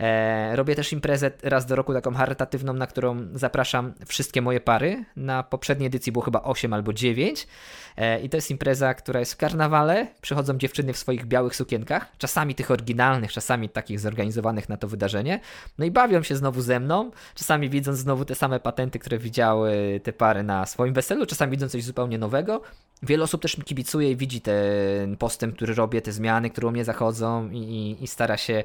E, robię też imprezę raz do roku taką charytatywną, na którą zapraszam wszystkie moje pary. Na poprzedniej edycji było chyba 8 albo 9. E, I to jest impreza, która jest w karnawale. Przychodzą dziewczyny w swoich białych sukienkach, czasami tych oryginalnych, czasami takich zorganizowanych na to wydarzenie. No i bawią się znowu ze mną, czasami widząc znowu te same patenty, które widziały te pary na swoim weselu, czasami widzą coś zupełnie nowego. Wiele osób też mi kibicuje i widzi ten postęp, który robię, te zmiany, które u mnie zachodzą i, i, i stara się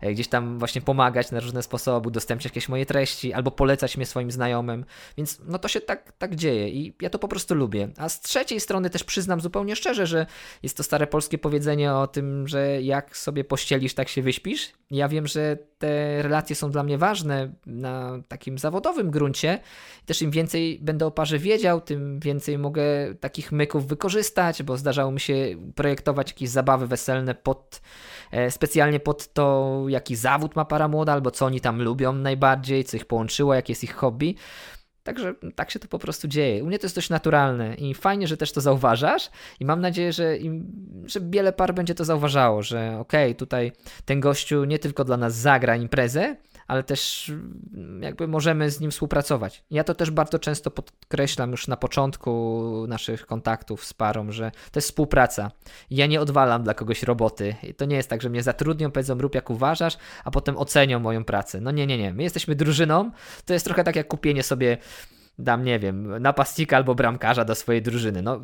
e, gdzieś tam właśnie pomagać na różne sposoby, udostępniać jakieś moje treści albo polecać mnie swoim znajomym. Więc no to się tak, tak dzieje i ja to po prostu lubię. A z trzeciej strony też przyznam zupełnie szczerze, że jest to stare polskie powiedzenie o tym, że jak sobie pościelisz, tak się wyśpisz. Ja wiem, że te relacje są dla mnie ważne na takim zawodowym gruncie. Też im więcej będę o parze wiedział, tym więcej mogę takich myków wykorzystać, bo zdarzało mi się projektować jakieś zabawy weselne pod, e, specjalnie pod to, jaki zawód ma para młoda, albo co oni tam lubią najbardziej, co ich połączyło, jakie jest ich hobby. Także tak się to po prostu dzieje. U mnie to jest dość naturalne i fajnie, że też to zauważasz i mam nadzieję, że, im, że wiele par będzie to zauważało, że okej, okay, tutaj ten gościu nie tylko dla nas zagra imprezę, ale też mm, jakby możemy z nim współpracować. Ja to też bardzo często podkreślam już na początku naszych kontaktów z parą, że to jest współpraca. Ja nie odwalam dla kogoś roboty. To nie jest tak, że mnie zatrudnią, powiedzą rób jak uważasz, a potem ocenią moją pracę. No nie, nie, nie. My jesteśmy drużyną. To jest trochę tak jak kupienie sobie dam, nie wiem, napastnika albo bramkarza do swojej drużyny. No,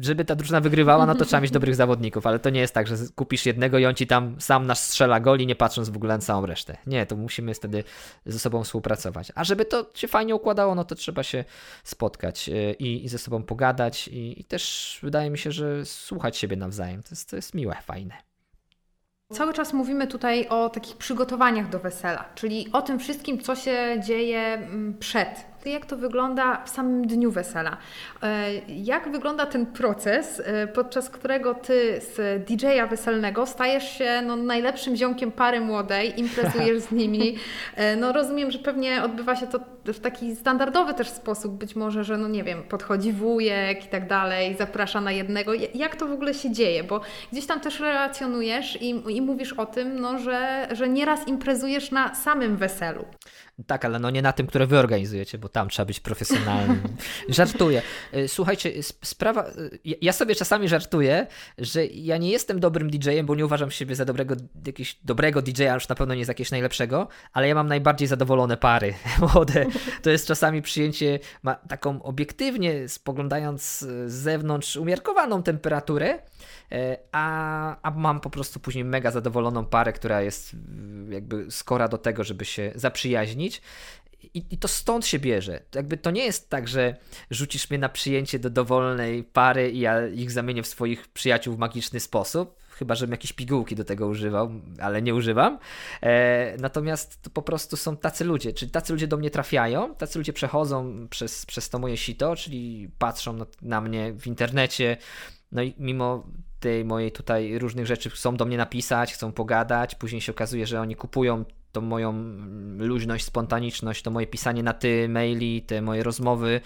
żeby ta drużyna wygrywała, no to trzeba mieć dobrych zawodników, ale to nie jest tak, że kupisz jednego i on ci tam sam nasz strzela goli, nie patrząc w ogóle na całą resztę. Nie, to musimy wtedy ze sobą współpracować. A żeby to się fajnie układało, no to trzeba się spotkać e, i, i ze sobą pogadać i, i też wydaje mi się, że słuchać siebie nawzajem. To jest, to jest miłe, fajne. Cały czas mówimy tutaj o takich przygotowaniach do wesela, czyli o tym wszystkim, co się dzieje mm, przed. Jak to wygląda w samym dniu wesela? E, Jak wygląda ten proces, e, podczas którego ty z DJ-a weselnego stajesz się no, najlepszym ziomkiem pary młodej, imprezujesz z nimi? E, No rozumiem, że pewnie odbywa się to w taki standardowy też sposób, być może, że no nie wiem, podchodzi wujek i tak dalej, zaprasza na jednego. Ja- Jak to w ogóle się dzieje? Bo gdzieś tam też relacjonujesz i, i mówisz o tym, no, że, że nieraz imprezujesz na samym weselu. Tak, ale no nie na tym, które wy organizujecie, bo tam trzeba być profesjonalnym. Żartuję. Y, Słuchajcie, sp- sprawa. y, ja- sobie czasami żartuję, że ja nie jestem dobrym DJ-em, bo nie uważam siebie za dobrego, jakiegoś dobrego DJ-a, już na pewno nie z jakiegoś najlepszego, ale ja mam najbardziej zadowolone pary młode. To jest czasami przyjęcie, ma taką obiektywnie, spoglądając z zewnątrz, umiarkowaną temperaturę, e, a, a mam po prostu później mega zadowoloną parę, która jest y, jakby skora do tego, żeby się zaprzyjaźnić. I, I to stąd się bierze. Jakby to nie jest tak, że rzucisz mnie na przyjęcie do dowolnej pary i ja ich zamienię w swoich przyjaciół w magiczny sposób. Chyba, żebym jakieś pigułki do tego używał, ale nie używam. E, natomiast to po prostu są tacy ludzie, czyli tacy ludzie do mnie trafiają, tacy ludzie przechodzą przez, przez to moje sito, czyli patrzą na, na mnie w internecie, no i mimo tej mojej tutaj różnych rzeczy chcą do mnie napisać, chcą pogadać, później się okazuje, że oni kupują tą moją luźność, spontaniczność, to moje pisanie na ty, maili, te moje rozmowy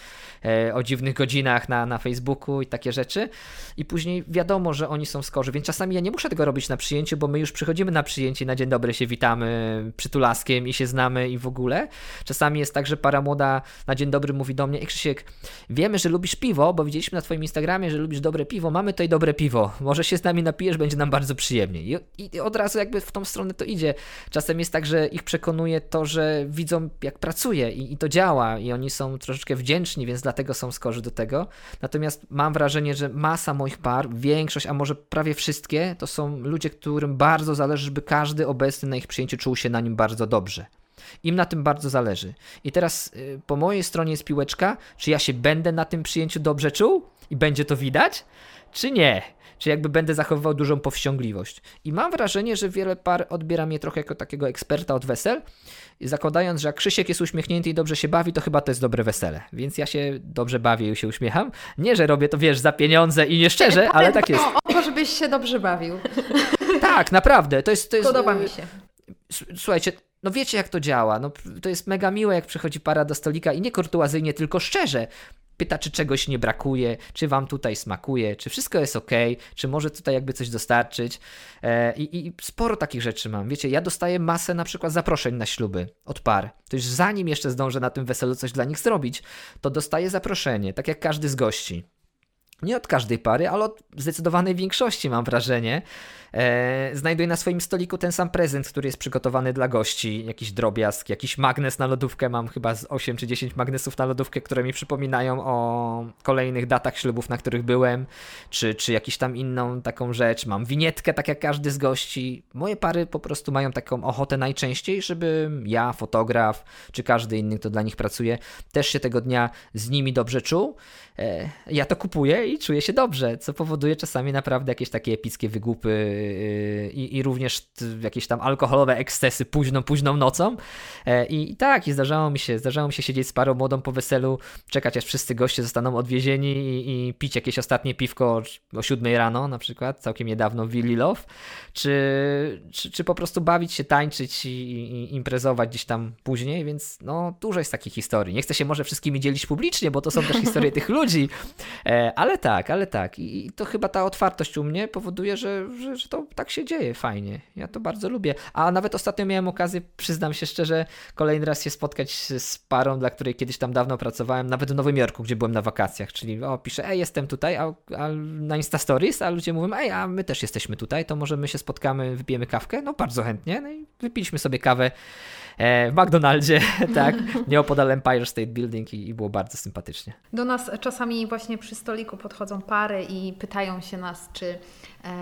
e, o dziwnych godzinach na, na Facebooku i takie rzeczy. I później wiadomo, że oni są skorzy, więc czasami ja nie muszę tego robić na przyjęciu, bo my już przychodzimy na przyjęcie, na dzień dobry się witamy przytulaskiem i się znamy i w ogóle. Czasami jest tak, że para młoda na dzień dobry mówi do mnie, Ej Krzysiek, wiemy, że lubisz piwo, bo widzieliśmy na twoim Instagramie, że lubisz dobre piwo, mamy tutaj dobre piwo, może się z nami napijesz, będzie nam bardzo przyjemnie. I, i od razu jakby w tą stronę to idzie. Czasem jest tak, że ich przekonuje to, że widzą jak pracuję i, i to działa i oni są troszeczkę wdzięczni, więc dlatego są skorzy do tego. Natomiast mam wrażenie, że masa moich par, większość, a może prawie wszystkie, to są ludzie, którym bardzo zależy, żeby każdy obecny na ich przyjęciu czuł się na nim bardzo dobrze. Im na tym bardzo zależy. I teraz y, po mojej stronie jest piłeczka, czy ja się będę na tym przyjęciu dobrze czuł i będzie to widać, czy nie. Czy jakby będę zachowywał dużą powściągliwość. I mam wrażenie, że wiele par odbiera mnie trochę jako takiego eksperta od wesel, zakładając, że jak Krzysiek jest uśmiechnięty i dobrze się bawi, to chyba to jest dobre wesele. Więc ja się dobrze bawię i się uśmiecham. Nie, że robię to, wiesz, za pieniądze i nieszczerze, ale tak jest. O, o żebyś się dobrze bawił. Tak, naprawdę. To jest, to jest, Podoba mi się. Słuchajcie, no wiecie jak to działa. No, to jest mega miłe, jak przychodzi para do stolika i nie kurtuazyjnie, tylko szczerze. Pyta, czy czegoś nie brakuje, czy wam tutaj smakuje, czy wszystko jest ok, czy może tutaj jakby coś dostarczyć. E, i, I sporo takich rzeczy mam. Wiecie, ja dostaję masę na przykład zaproszeń na śluby od par. To już zanim jeszcze zdążę na tym weselu coś dla nich zrobić, to dostaję zaproszenie, tak jak każdy z gości. Nie od każdej pary, ale od zdecydowanej większości, mam wrażenie. E, znajduję na swoim stoliku ten sam prezent, który jest przygotowany dla gości. Jakiś drobiazg, jakiś magnes na lodówkę. Mam chyba z 8 czy 10 magnesów na lodówkę, które mi przypominają o kolejnych datach ślubów, na których byłem, czy, czy jakiś tam inną taką rzecz. Mam winietkę, tak jak każdy z gości. Moje pary po prostu mają taką ochotę najczęściej, żeby ja, fotograf, czy każdy inny, kto dla nich pracuje, też się tego dnia z nimi dobrze czuł. E, ja to kupuję i czuję się dobrze, co powoduje czasami naprawdę jakieś takie epickie wygłupy yy, i, i również jakieś tam alkoholowe ekscesy późną, późną nocą. E, I, I tak, i zdarzało mi się, zdarzało mi się siedzieć z parą młodą po weselu, czekać aż wszyscy goście zostaną odwiezieni i, i pić jakieś ostatnie piwko o 7 rano na przykład, całkiem niedawno w Willy Love, czy, czy, czy po prostu bawić się, tańczyć i, i imprezować gdzieś tam później, więc no dużo jest takich historii. Nie chcę się może wszystkimi dzielić publicznie, bo to są też historie tych ludzi, e, ale tak, ale tak. I, to chyba ta otwartość u mnie powoduje, że, że, że to tak się dzieje fajnie. Ja to bardzo lubię. A nawet ostatnio miałem okazję, przyznam się szczerze, kolejny raz się spotkać z parą, dla której kiedyś tam dawno pracowałem, nawet w Nowym Jorku, gdzie byłem na wakacjach, czyli o, piszę, ej, jestem tutaj, a, a na Insta Stories, a ludzie mówią, ej, a my też jesteśmy tutaj, to może my się spotkamy, wypijemy kawkę? No bardzo chętnie. No i wypiliśmy sobie kawę w McDonaldzie, tak, nieopodal Empire State Building i, i było bardzo sympatycznie. Do nas czasami właśnie przy stoliku podchodzą pary i pytają się nas, czy e,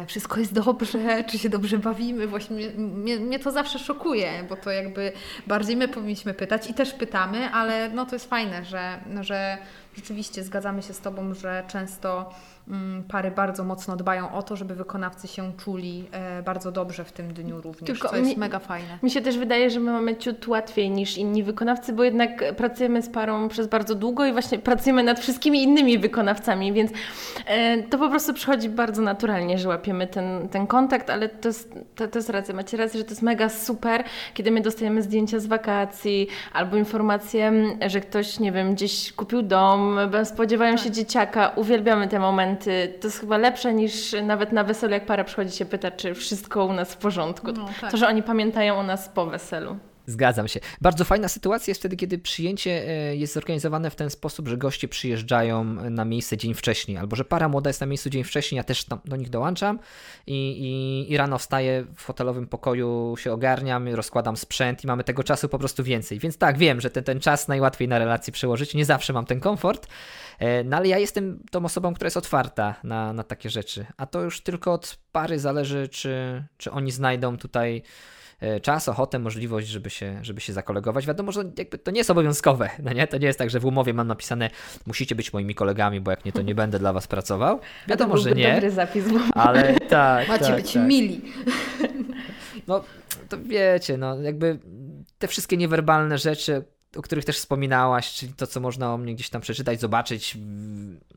wszystko jest dobrze, czy się dobrze bawimy. Właśnie mnie, mnie, mnie to zawsze szokuje, bo to jakby bardziej my powinniśmy pytać i też pytamy, ale no to jest fajne, że, że rzeczywiście zgadzamy się z Tobą, że często mm, pary bardzo mocno dbają o to, żeby wykonawcy się czuli e, bardzo dobrze w tym dniu również, Tylko co jest mi- mega fajne. Mi się też wydaje, że my mamy ciut łatwiej niż inni wykonawcy, bo jednak pracujemy z parą przez bardzo długo i właśnie pracujemy nad wszystkimi innymi wykonawcami, więc e, to po prostu przychodzi bardzo naturalnie, że łapiemy ten, ten kontakt, ale to jest, to, to jest racja, macie rację, że to jest mega super, kiedy my dostajemy zdjęcia z wakacji albo informacje, że ktoś, nie wiem, gdzieś kupił dom, spodziewają się dzieciaka, uwielbiamy te momenty. To jest chyba lepsze niż nawet na weselu, jak para przychodzi się pyta, czy wszystko u nas w porządku. No, tak. To, że oni pamiętają o nas po weselu. Zgadzam się. Bardzo fajna sytuacja jest wtedy, kiedy przyjęcie e, jest zorganizowane w ten sposób, że goście przyjeżdżają na miejsce dzień wcześniej, albo że para młoda jest na miejscu dzień wcześniej, ja też tam do nich dołączam i, i, i rano wstaję w hotelowym pokoju, się ogarniam, rozkładam sprzęt i mamy tego czasu po prostu więcej. Więc tak, wiem, że ten, ten czas najłatwiej na relacje przełożyć, nie zawsze mam ten komfort, e, no ale ja jestem tą osobą, która jest otwarta na, na takie rzeczy, a to już tylko od pary zależy, czy, czy oni znajdą tutaj czas, ochotę, możliwość, żeby się, żeby się zakolegować. Wiadomo, że jakby to nie jest obowiązkowe, no nie? To nie jest tak, że w umowie mam napisane musicie być moimi kolegami, bo jak nie, to nie będę dla was pracował. Wiadomo, że nie, dobry zapis, ale tak, Macie tak, być tak. mili. No, to wiecie, no jakby te wszystkie niewerbalne rzeczy, o których też wspominałaś, czyli to, co można o mnie gdzieś tam przeczytać, zobaczyć,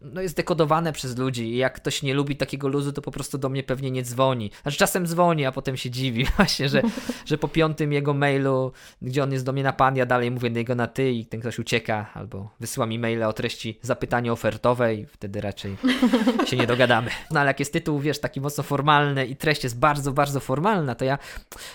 no jest dekodowane przez ludzi i jak ktoś nie lubi takiego luzu, to po prostu do mnie pewnie nie dzwoni. Znaczy czasem dzwoni, a potem się dziwi właśnie, że, że po piątym jego mailu, gdzie on jest do mnie na pan, ja dalej mówię do niego na ty i ten ktoś ucieka, albo wysyła mi maile o treści zapytanie ofertowe i wtedy raczej się nie dogadamy. No ale jak jest tytuł, wiesz, taki mocno formalny i treść jest bardzo, bardzo formalna, to ja,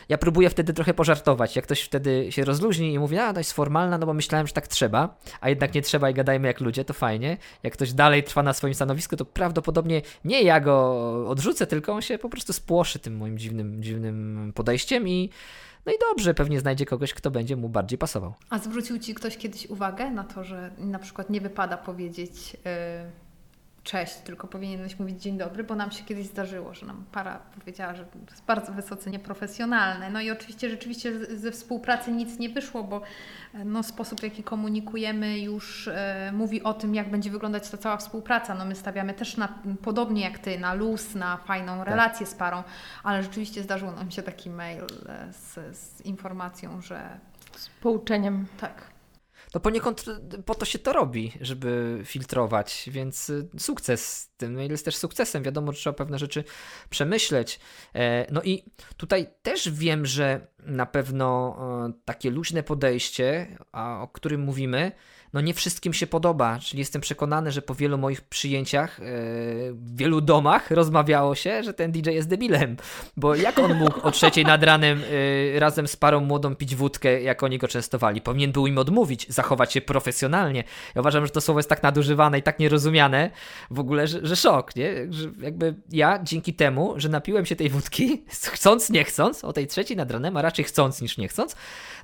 ja próbuję wtedy trochę pożartować. Jak ktoś wtedy się rozluźni i mówi, a to jest no bo myślałem, że tak trzeba, a jednak nie trzeba i gadajmy jak ludzie, to fajnie. Jak ktoś dalej trwa na swoim stanowisku, to prawdopodobnie nie ja go odrzucę, tylko on się po prostu spłoszy tym moim dziwnym, dziwnym podejściem i no i dobrze, pewnie znajdzie kogoś, kto będzie mu bardziej pasował. A zwrócił Ci ktoś kiedyś uwagę na to, że na przykład nie wypada powiedzieć yy, cześć, tylko powinieneś mówić dzień dobry, bo nam się kiedyś zdarzyło, że nam para powiedziała, że to jest bardzo wysoce nieprofesjonalne. No i oczywiście rzeczywiście ze współpracy nic nie wyszło, bo e, no, sposób, w jaki komunikujemy już e, mówi o tym, jak będzie wyglądać ta cała współpraca. No my stawiamy też na, podobnie jak Ty, na luz, na fajną relację z parą, ale rzeczywiście zdarzył nam się taki mail e, z, z informacją, że z pouczeniem. tak, To poniekąd y, po to się to robi, żeby filtrować, więc y, sukces. Ten mail jest też sukcesem. Wiadomo, że trzeba pewne rzeczy przemyśleć. E, No i tutaj też wiem, że na pewno takie luźne podejście, o którym mówimy, no nie wszystkim się podoba. Czyli jestem przekonany, że po wielu moich przyjęciach, e, w wielu domach rozmawiało się, że ten DJ jest debilem. Bo jak on mógł o trzeciej nad ranem e, razem z parą młodą pić wódkę, jak oni go częstowali? Powinien był im odmówić, zachować się profesjonalnie. Ja uważam, że to słowo jest tak nadużywane i tak nierozumiane w ogóle, że, że szok, nie? Że jakby ja dzięki temu, że napiłem się tej wódki, chcąc, nie chcąc, o tej trzeciej nad ranem, a raczej chcąc niż nie chcąc,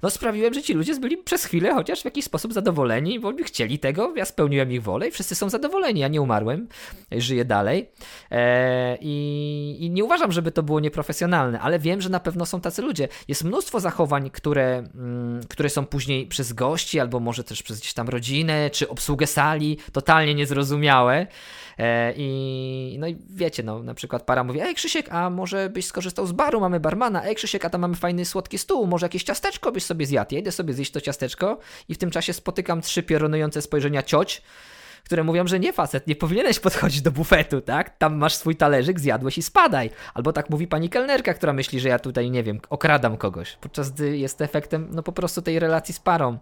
no sprawiłem, że ci ludzie byli przez chwilę chociaż w jakiś sposób zadowoleni, bo chcieli tego, ja spełniłem ich wolę i wszyscy są zadowoleni, ja nie umarłem, żyję dalej e, i, i nie uważam, żeby to było nieprofesjonalne, ale wiem, że na pewno są tacy ludzie. Jest mnóstwo zachowań, które, mm, które są później przez gości, albo może też przez gdzieś tam rodzinę, czy obsługę sali, totalnie niezrozumiałe i no i wiecie, no na przykład para mówi, ej Krzysiek, a może byś skorzystał z baru, mamy barmana, ej Krzysiek, a tam mamy fajny słodki stół, może jakieś ciasteczko byś sobie zjadł. Ja idę sobie zjeść to ciasteczko i w tym czasie spotykam trzy piorunujące spojrzenia cioć, które mówią, że nie facet, nie powinieneś podchodzić do bufetu, tak? Tam masz swój talerzyk, zjadłeś i spadaj. Albo tak mówi pani kelnerka, która myśli, że ja tutaj, nie wiem, okradam kogoś, podczas gdy jest efektem, no po prostu tej relacji z parą.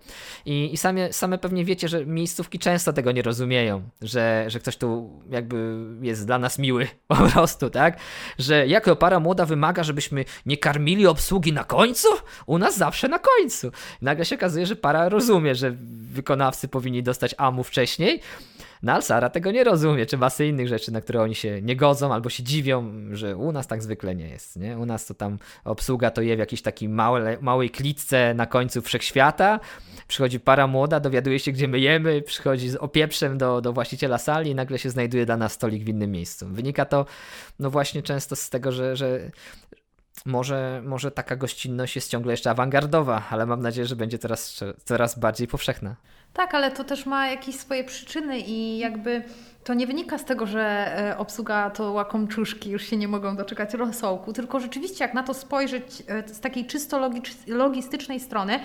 I, i same, same pewnie wiecie, że miejscówki często tego nie rozumieją, że, że ktoś tu jakby jest dla nas miły, po prostu, tak? Że jako para młoda wymaga, żebyśmy nie karmili obsługi na końcu? U nas zawsze na końcu. Nagle się okazuje, że para rozumie, że wykonawcy powinni dostać amu wcześniej, No ale Sara tego nie rozumie, czy masy innych rzeczy, na które oni się nie godzą albo się dziwią, że u nas tak zwykle nie jest, nie? U nas to tam obsługa to je w jakiejś takiej małe, małej klitce na końcu wszechświata, przychodzi para młoda, dowiaduje się, gdzie my jemy, przychodzi z opieprzem do, do właściciela sali i nagle się znajduje dla nas stolik w innym miejscu. Wynika to no właśnie często z tego, że, że może, może taka gościnność jest ciągle jeszcze awangardowa, ale mam nadzieję, że będzie teraz coraz bardziej powszechna. Tak, ale to też ma jakieś swoje przyczyny i jakby to nie wynika z tego, że e, obsługa to łakomczuszki, już się nie mogą doczekać rosołku, tylko rzeczywiście jak na to spojrzeć e, z takiej czysto logistycznej strony,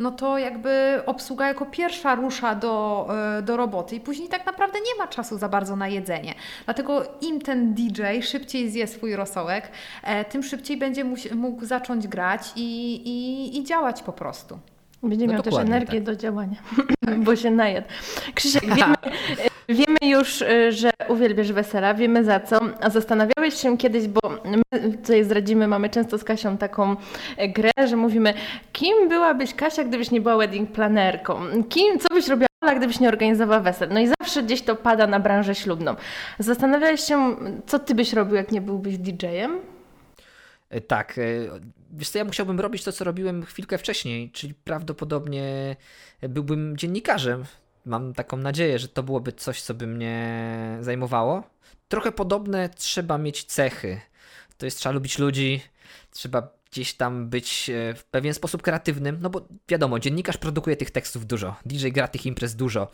no to jakby obsługa jako pierwsza rusza do, e, do roboty i później tak naprawdę nie ma czasu za bardzo na jedzenie. Dlatego im ten DJ szybciej zje swój rosołek, tym szybciej będzie mógł zacząć grać i, i, i działać po prostu. Będzie no miał też energię tak. do działania, bo się najadł. Krzysiek, wiemy, wiemy już, y, że uwielbiasz wesela, wiemy za co. A zastanawiałeś się kiedyś, bo my tutaj zdradzimy, mamy często z Kasią taką e, grę, że mówimy, kim byłabyś Kasia, gdybyś nie była wedding planerką? Kim, co byś robiła gdybyś nie organizowała wesel. No i zawsze gdzieś to pada na branżę ślubną. Zastanawiałeś się, co ty byś robił, jak nie byłbyś DJ-em? E, tak. Wiesz co, ja musiałbym robić to, co robiłem chwilkę wcześniej, czyli prawdopodobnie byłbym dziennikarzem. Mam taką nadzieję, że to byłoby coś, co by mnie zajmowało. Trochę podobne trzeba mieć cechy. To jest trzeba lubić ludzi, trzeba gdzieś tam być e, w pewien sposób kreatywnym, no bo wiadomo, dziennikarz produkuje tych tekstów dużo, DJ gra tych imprez dużo,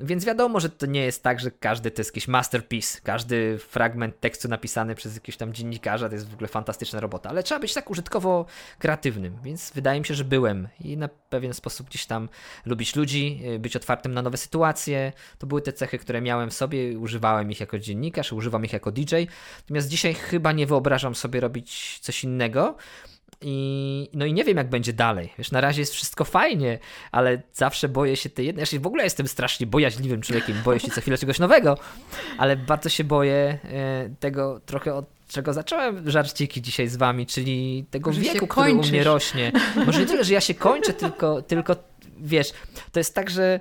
więc wiadomo, że to nie jest tak, że każdy to jest jakiś masterpiece, każdy fragment tekstu napisany przez jakiegoś tam dziennikarza to jest w ogóle fantastyczna robota, ale trzeba być tak użytkowo kreatywnym, więc wydaje mi się, że byłem i na pewien sposób gdzieś tam lubić ludzi, e, być otwartym na nowe sytuacje, to były te cechy, które miałem w sobie, używałem ich jako dziennikarz, używam ich jako DJ, natomiast dzisiaj chyba nie wyobrażam sobie robić coś innego, i, no i nie wiem, jak będzie dalej. Wiesz, na razie jest wszystko fajnie, ale zawsze boję się tej jednej. Ja w ogóle jestem strasznie bojaźliwym człowiekiem, boję się co chwilę czegoś nowego, ale bardzo się boję e, tego trochę od czego zacząłem żarciki dzisiaj z wami, czyli tego Może wieku, który u mnie rośnie. Może nie tyle, że ja się kończę, tylko, tylko wiesz, to jest tak, że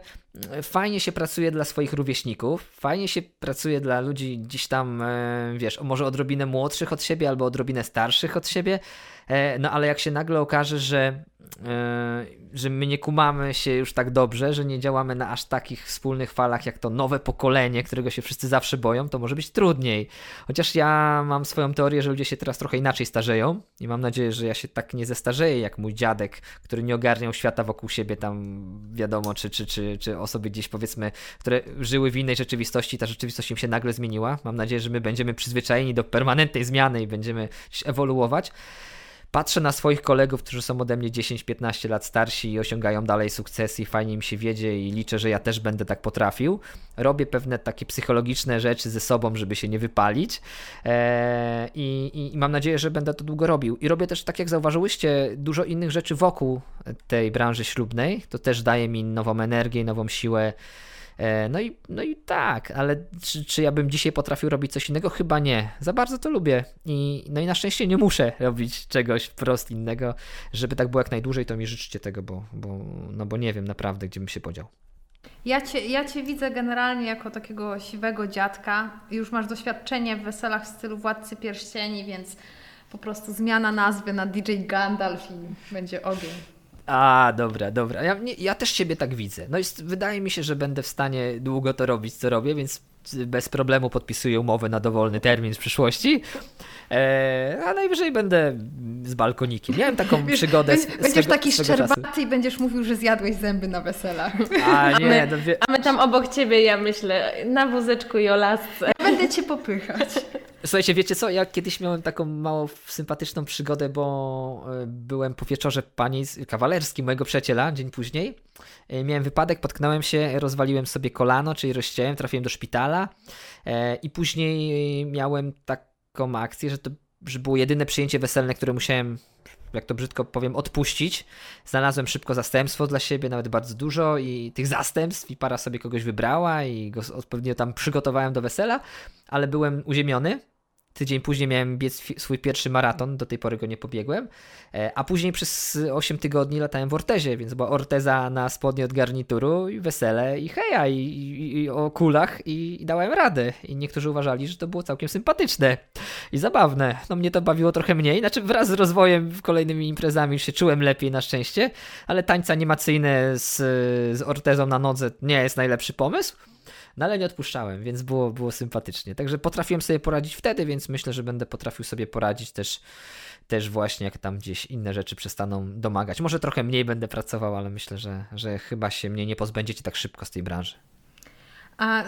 fajnie się pracuje dla swoich rówieśników, fajnie się pracuje dla ludzi gdzieś tam, e, wiesz, może odrobinę młodszych od siebie albo odrobinę starszych od siebie, e, no ale jak się nagle okaże, że E, że my nie kumamy się już tak dobrze, że nie działamy na aż takich wspólnych falach jak to nowe pokolenie, którego się wszyscy zawsze boją, to może być trudniej. Chociaż ja mam swoją teorię, że ludzie się teraz trochę inaczej starzeją i mam nadzieję, że ja się tak nie zestarzeję jak mój dziadek, który nie ogarniał świata wokół siebie tam wiadomo, czy, czy, czy, czy osoby gdzieś powiedzmy, które żyły w innej rzeczywistości, ta rzeczywistość im się nagle zmieniła. Mam nadzieję, że my będziemy przyzwyczajeni do permanentnej zmiany i będziemy ewoluować. Patrzę na swoich kolegów, którzy są ode mnie 10-15 lat starsi i osiągają dalej sukcesy i fajnie im się wiedzie i liczę, że ja też będę tak potrafił. Robię pewne takie psychologiczne rzeczy ze sobą, żeby się nie wypalić eee, i, i mam nadzieję, że będę to długo robił. I robię też, tak jak zauważyłyście, dużo innych rzeczy wokół tej branży ślubnej. To też daje mi nową energię, nową siłę no i, no i tak, ale czy, czy ja bym dzisiaj potrafił robić coś innego? Chyba nie. Za bardzo to lubię. I, no i na szczęście nie muszę robić czegoś wprost innego. Żeby tak było jak najdłużej, to mi życzcie tego, bo, bo, no bo nie wiem naprawdę, gdzie bym się podział. Ja cię, ja cię widzę generalnie jako takiego siwego dziadka. Już masz doświadczenie w weselach w stylu Władcy Pierścieni, więc po prostu zmiana nazwy na DJ Gandalf i będzie ogień. A, dobra, dobra. Ja, nie, ja też siebie tak widzę. No jest, wydaje mi się, że będę w stanie długo to robić, co robię, więc bez problemu podpisuję umowę na dowolny termin w przyszłości. Eee, a najwyżej będę z balkonikiem. Miałem taką Wiesz, przygodę. Z, będziesz swego, taki szczerbaty i będziesz mówił, że zjadłeś zęby na weselach. A nie, a my, no wie... a my tam obok ciebie, ja myślę, na wózeczku i o lasce. Będę cię popychać. Słuchajcie, wiecie co? Ja kiedyś miałem taką mało sympatyczną przygodę, bo e, byłem po wieczorze pani kawalerskim mojego przyjaciela dzień później. E, miałem wypadek, potknąłem się, rozwaliłem sobie kolano, czyli rozciąłem, trafiłem do szpitala e, i później miałem taką akcję, że to że było jedyne przyjęcie weselne, które musiałem jak to brzydko powiem, odpuścić. Znalazłem szybko zastępstwo dla siebie, nawet bardzo dużo i tych zastępstw i para sobie kogoś wybrała i go odpowiednio tam przygotowałem do wesela, ale byłem uziemiony tydzień później miałem biec swój pierwszy maraton, do tej pory go nie pobiegłem, e, a później przez 8 tygodni latałem w ortezie, więc była orteza na spodnie od garnituru i wesele i heja i, i, i o kulach i, i dałem radę. I niektórzy uważali, że to było całkiem sympatyczne i zabawne. No mnie to bawiło trochę mniej, znaczy wraz z rozwojem kolejnymi imprezami już się czułem lepiej na szczęście, ale tańce animacyjne z, z ortezą na nodze nie jest najlepszy pomysł. No ale nie odpuszczałem, więc było, było sympatycznie. Także potrafiłem sobie poradzić wtedy, więc myślę, że będę potrafił sobie poradzić też, też właśnie jak tam gdzieś inne rzeczy przestaną domagać. Może trochę mniej będę pracował, ale myślę, że, że chyba się mnie nie pozbędziecie tak szybko z tej branży. A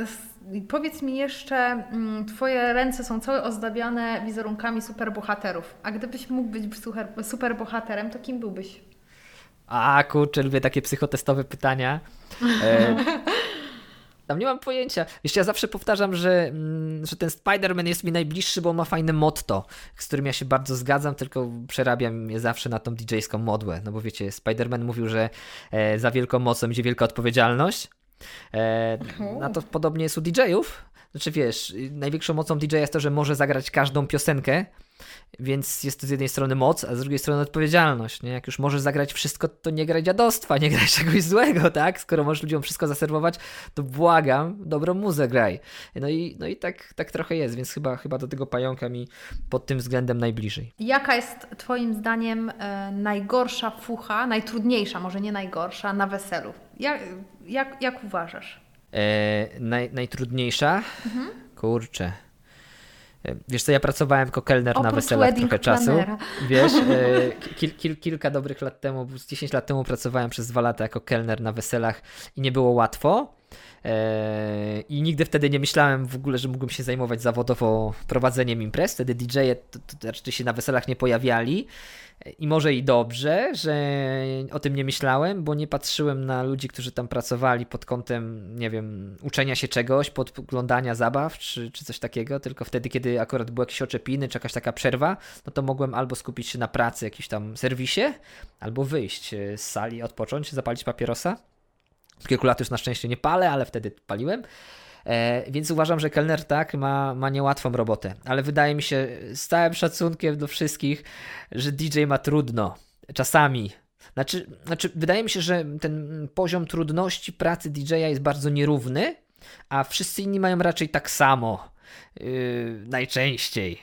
powiedz mi jeszcze, mm, Twoje ręce są całe ozdabiane wizerunkami superbohaterów. A gdybyś mógł być super, superbohaterem, to kim byłbyś? A kurczę, lubię takie psychotestowe pytania. E, tam nie mam pojęcia. Jeszcze ja zawsze powtarzam, że, mm, że ten Spider-Man jest mi najbliższy, bo on ma fajne motto, z którym ja się bardzo zgadzam, tylko przerabiam je zawsze na tą DJ-ską modłę. No bo wiecie, Spider-Man mówił, że e, za wielką mocą idzie wielka odpowiedzialność. E, na to podobnie jest u DJ-ów. Znaczy wiesz, największą mocą DJ jest to, że może zagrać każdą piosenkę, więc jest to z jednej strony moc, a z drugiej strony odpowiedzialność. Nie? Jak już możesz zagrać wszystko, to nie graj dziadostwa, nie graj czegoś złego, tak? Skoro możesz ludziom wszystko zaserwować, to błagam, dobrą muzę graj. No i, no i tak, tak trochę jest, więc chyba, chyba do tego pająka mi pod tym względem najbliżej. Jaka jest Twoim zdaniem e, najgorsza fucha, najtrudniejsza, może nie najgorsza, na weselu? Jak, jak, jak uważasz? E, naj, najtrudniejsza? Kurczę. E, Wiesz co, ja pracowałem jako kelner na Oprócz weselach wedding trochę czasu. Wiesz, e, kil, kil, kilka dobrych lat temu, z 10 lat temu pracowałem przez dwa lata jako kelner na weselach i nie było łatwo. E, I nigdy wtedy nie myślałem w ogóle, że mógłbym się zajmować zawodowo prowadzeniem imprez. Wtedy DJ-e to, to, to się na weselach nie pojawiali. I może i dobrze, że o tym nie myślałem, bo nie patrzyłem na ludzi, którzy tam pracowali pod kątem, nie wiem, uczenia się czegoś, podglądania zabaw czy, czy coś takiego, tylko wtedy, kiedy akurat były jakieś oczepiny czy jakaś taka przerwa, no to mogłem albo skupić się na pracy, jakimś tam serwisie, albo wyjść e, z sali, odpocząć, zapalić papierosa. Od kilku lat już na szczęście nie palę, ale wtedy paliłem. E, więc uważam, że kelner tak ma, ma niełatwą robotę, ale wydaje mi się z całym szacunkiem do wszystkich, że DJ ma trudno. Czasami. Znaczy, znaczy, wydaje mi się, że ten poziom trudności pracy DJ-a jest bardzo nierówny, a wszyscy inni mają raczej tak samo. Yy, najczęściej,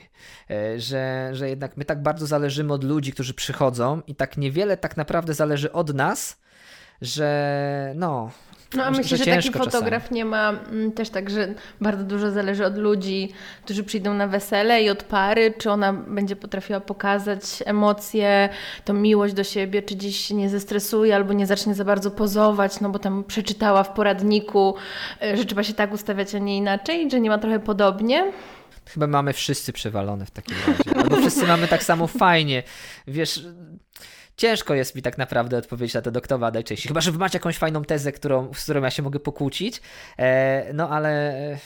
Yy, że, że jednak my tak bardzo zależymy od ludzi, którzy przychodzą, i tak niewiele tak naprawdę zależy od nas, że no. No a myślę, że, taki fotograf czasami. nie ma mm, też tak, że bardzo dużo zależy od ludzi, którzy przyjdą na wesele i od pary, czy ona będzie potrafiła pokazać emocje, tą miłość do siebie, czy gdzieś się nie zestresuje albo nie zacznie za bardzo pozować, no bo tam przeczytała w poradniku, y, że trzeba się tak ustawiać, a nie inaczej, że nie ma trochę podobnie. Chyba mamy wszyscy przewalone w takim razie. Albo wszyscy mamy tak samo fajnie. Wiesz, ciężko jest mi tak naprawdę odpowiedzieć na to, do kto ma najczęściej. Chyba, że wy macie jakąś fajną tezę, którą, z którą ja się mogę pokłócić. E, no ale.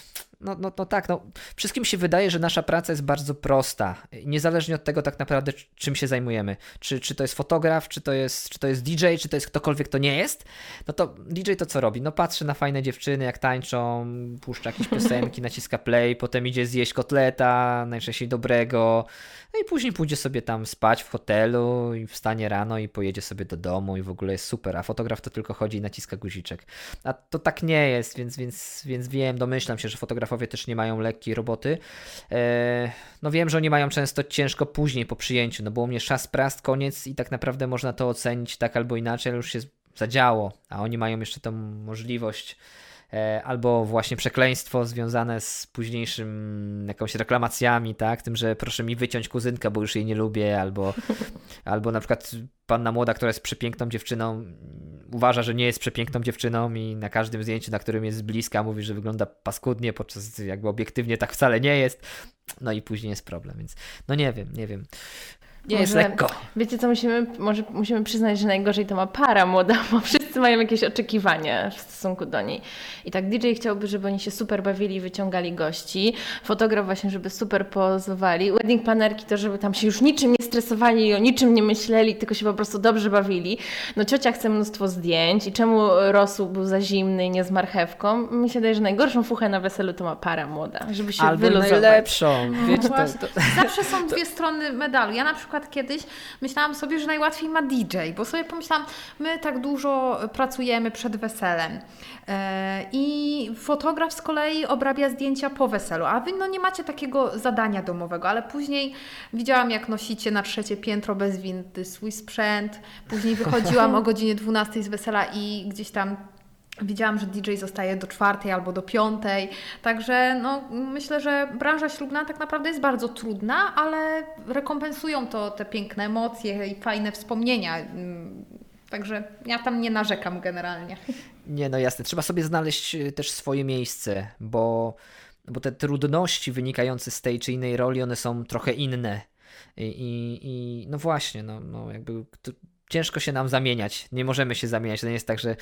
No, no, no tak, no. Wszystkim się wydaje, że nasza praca jest bardzo prosta. Niezależnie od tego tak naprawdę, czym się zajmujemy. Czy, czy to jest fotograf, czy to jest, czy to jest DJ, czy to jest ktokolwiek, to nie jest. No to DJ to co robi? No patrzy na fajne dziewczyny, jak tańczą, puszcza jakieś piosenki, naciska play, potem idzie zjeść kotleta, najczęściej dobrego. No i później pójdzie sobie tam spać w hotelu i wstanie rano i pojedzie sobie do domu i w ogóle jest super, a fotograf to tylko chodzi i naciska guziczek. A to tak nie jest, więc, więc, więc wiem, domyślam się, że fotografowie też nie mają lekkiej roboty. E, no wiem, że oni mają często ciężko później po przyjęciu, no bo u mnie szas, prast, koniec i tak naprawdę można to ocenić tak albo inaczej, ale już się zadziało, a oni mają jeszcze tą możliwość albo właśnie przekleństwo związane z późniejszym jakąś reklamacjami, tak, tym, że proszę mi wyciąć kuzynkę, bo już jej nie lubię, albo, albo na przykład panna młoda, która jest przepiękną dziewczyną, uważa, że nie jest przepiękną dziewczyną i na każdym zdjęciu, na którym jest bliska, mówi, że wygląda paskudnie, podczas jakby obiektywnie tak wcale nie jest. No i później jest problem, więc no nie wiem, nie wiem. Nie jest Może- lekko. Wiecie co, musimy, może musimy przyznać, że najgorzej to ma para młoda, bo wszyscy mają jakieś oczekiwania w stosunku do niej. I tak DJ chciałby, żeby oni się super bawili i wyciągali gości. Fotograf właśnie, żeby super pozowali. Wedding planerki to, żeby tam się już niczym nie stresowali i o niczym nie myśleli, tylko się po prostu dobrze bawili. No ciocia chce mnóstwo zdjęć i czemu rosół był za zimny i nie z marchewką? Mi się wydaje, że najgorszą fuchę na weselu to ma para młoda, żeby się Albo wyluzować. najlepszą. Wiecie, to, Właśnie. to, Zawsze są dwie strony medalu. Ja na przykład kiedyś myślałam sobie, że najłatwiej ma DJ, bo sobie pomyślałam, my tak dużo pracujemy przed weselem e, i fotograf z kolei obrabia zdjęcia po weselu, a wy no nie macie takiego zadania domowego, ale później widziałam jak nosicie na trzecie piętro bez windy swój sprzęt, później wychodziłam o godzinie 12 z wesela i gdzieś tam Widziałam, że DJ zostaje do czwartej albo do piątej, także no, myślę, że branża ślubna tak naprawdę jest bardzo trudna, ale rekompensują to te piękne emocje i fajne wspomnienia. Mm, Także ja tam nie narzekam generalnie. Nie, no jasne. Trzeba sobie znaleźć y, też swoje miejsce, bo, bo te trudności wynikające z tej czy innej roli, one są trochę inne. I, i, i no właśnie, no, no jakby ciężko się nam zamieniać. Nie możemy się zamieniać. To nie jest tak, że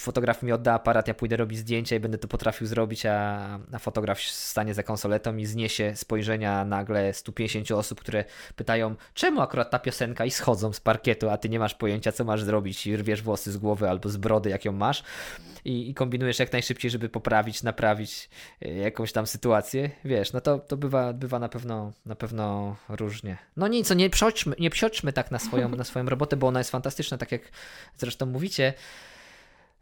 fotograf mi odda aparat, ja pójdę robić zdjęcia i będę to potrafił zrobić, a, a fotograf stanie za konsoletą i zniesie spojrzenia nagle 150 osób, które pytają, czemu akurat ta piosenka i schodzą z parkietu, a ty nie masz pojęcia, co masz zrobić i rwiesz włosy z głowy albo z brody, jak ją masz i, i kombinujesz jak najszybciej, żeby poprawić, naprawić y, jakąś tam sytuację, wiesz, no to, to bywa, bywa na pewno na pewno różnie. No nic, co nie psioczmy, nie psioczmy tak na swoją, na swoją robotę, bo ona jest fantastyczna, tak jak zresztą mówicie.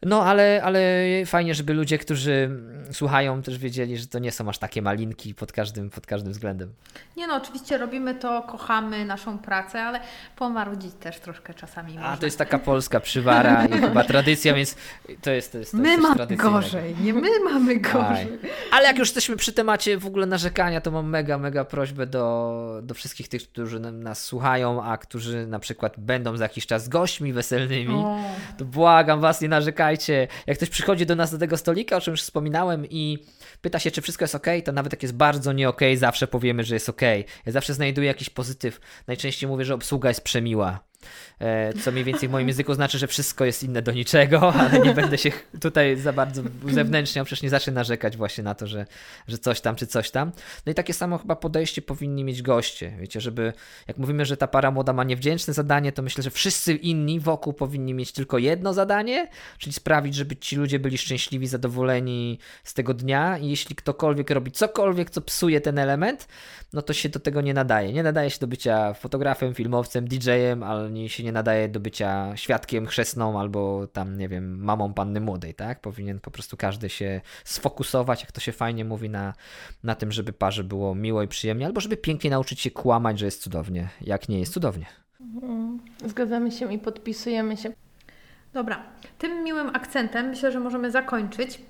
No, ale, ale fajnie, żeby ludzie, którzy słuchają, też wiedzieli, że to nie są aż takie malinki pod każdym, pod każdym względem. Nie no, oczywiście robimy to, kochamy naszą pracę, ale pomarudzić też troszkę czasami A można. to jest taka polska przywara i chyba tradycja, więc to jest, to jest, to My mamy gorzej, nie my mamy gorzej. Aj. Ale jak już jesteśmy przy temacie w ogóle narzekania, to mam mega, mega prośbę do, do wszystkich tych, którzy nas słuchają, a którzy na przykład będą za jakiś czas gośćmi weselnymi. O. To błagam was, nie narzekajcie. Jak ktoś przychodzi do nas do tego stolika, o czym już wspominałem, i pyta się, czy wszystko jest ok, to nawet jak jest bardzo nie ok, zawsze powiemy, że jest ok. Ja zawsze znajduję jakiś pozytyw. Najczęściej mówię, że obsługa jest przemiła. E, Co mniej więcej w moim języku znaczy, że wszystko jest inne do niczego, ale nie będę się tutaj za bardzo uzewnętrzniał, przecież nie zacznę narzekać właśnie na to, że, że coś tam czy coś tam. No i takie samo chyba podejście powinni mieć goście, wiecie, żeby jak mówimy, że ta para młoda ma niewdzięczne zadanie, to myślę, że wszyscy inni wokół powinni mieć tylko jedno zadanie, czyli sprawić, żeby ci ludzie byli szczęśliwi, zadowoleni z tego dnia i jeśli ktokolwiek robi cokolwiek, co psuje ten element, no to się do tego nie nadaje. Nie nadaje się do bycia fotografem, filmowcem, DJ-em, ale nie się nie nadaje do bycia świadkiem, chrzestną albo tam, nie wiem, mamą panny młodej, tak? Powinien po prostu każdy się sfokusować, jak to się fajnie mówi, na, na tym, żeby parze było miło i przyjemnie, albo żeby pięknie nauczyć się kłamać, że jest cudownie, jak nie jest cudownie. Mm, Zgadzamy się i podpisujemy się. Dobra, tym miłym akcentem myślę, że możemy zakończyć.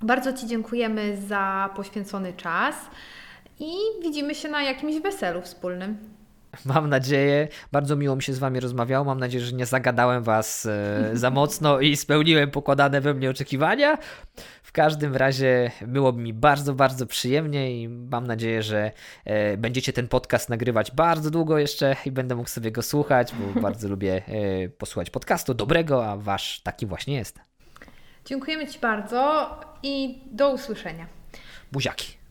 Bardzo Ci dziękujemy za poświęcony czas i widzimy się na jakimś weselu wspólnym. Mam nadzieję, bardzo miło mi się z Wami rozmawiało. Mam nadzieję, że nie zagadałem Was e, za mocno i spełniłem pokładane we mnie oczekiwania. W każdym razie było mi bardzo, bardzo przyjemnie i mam nadzieję, że e, będziecie ten podcast nagrywać bardzo długo jeszcze i będę mógł sobie go słuchać, bo bardzo lubię e, posłuchać podcastu dobrego, a Wasz taki właśnie jest. Dziękujemy Ci bardzo i do usłyszenia. Buziaki.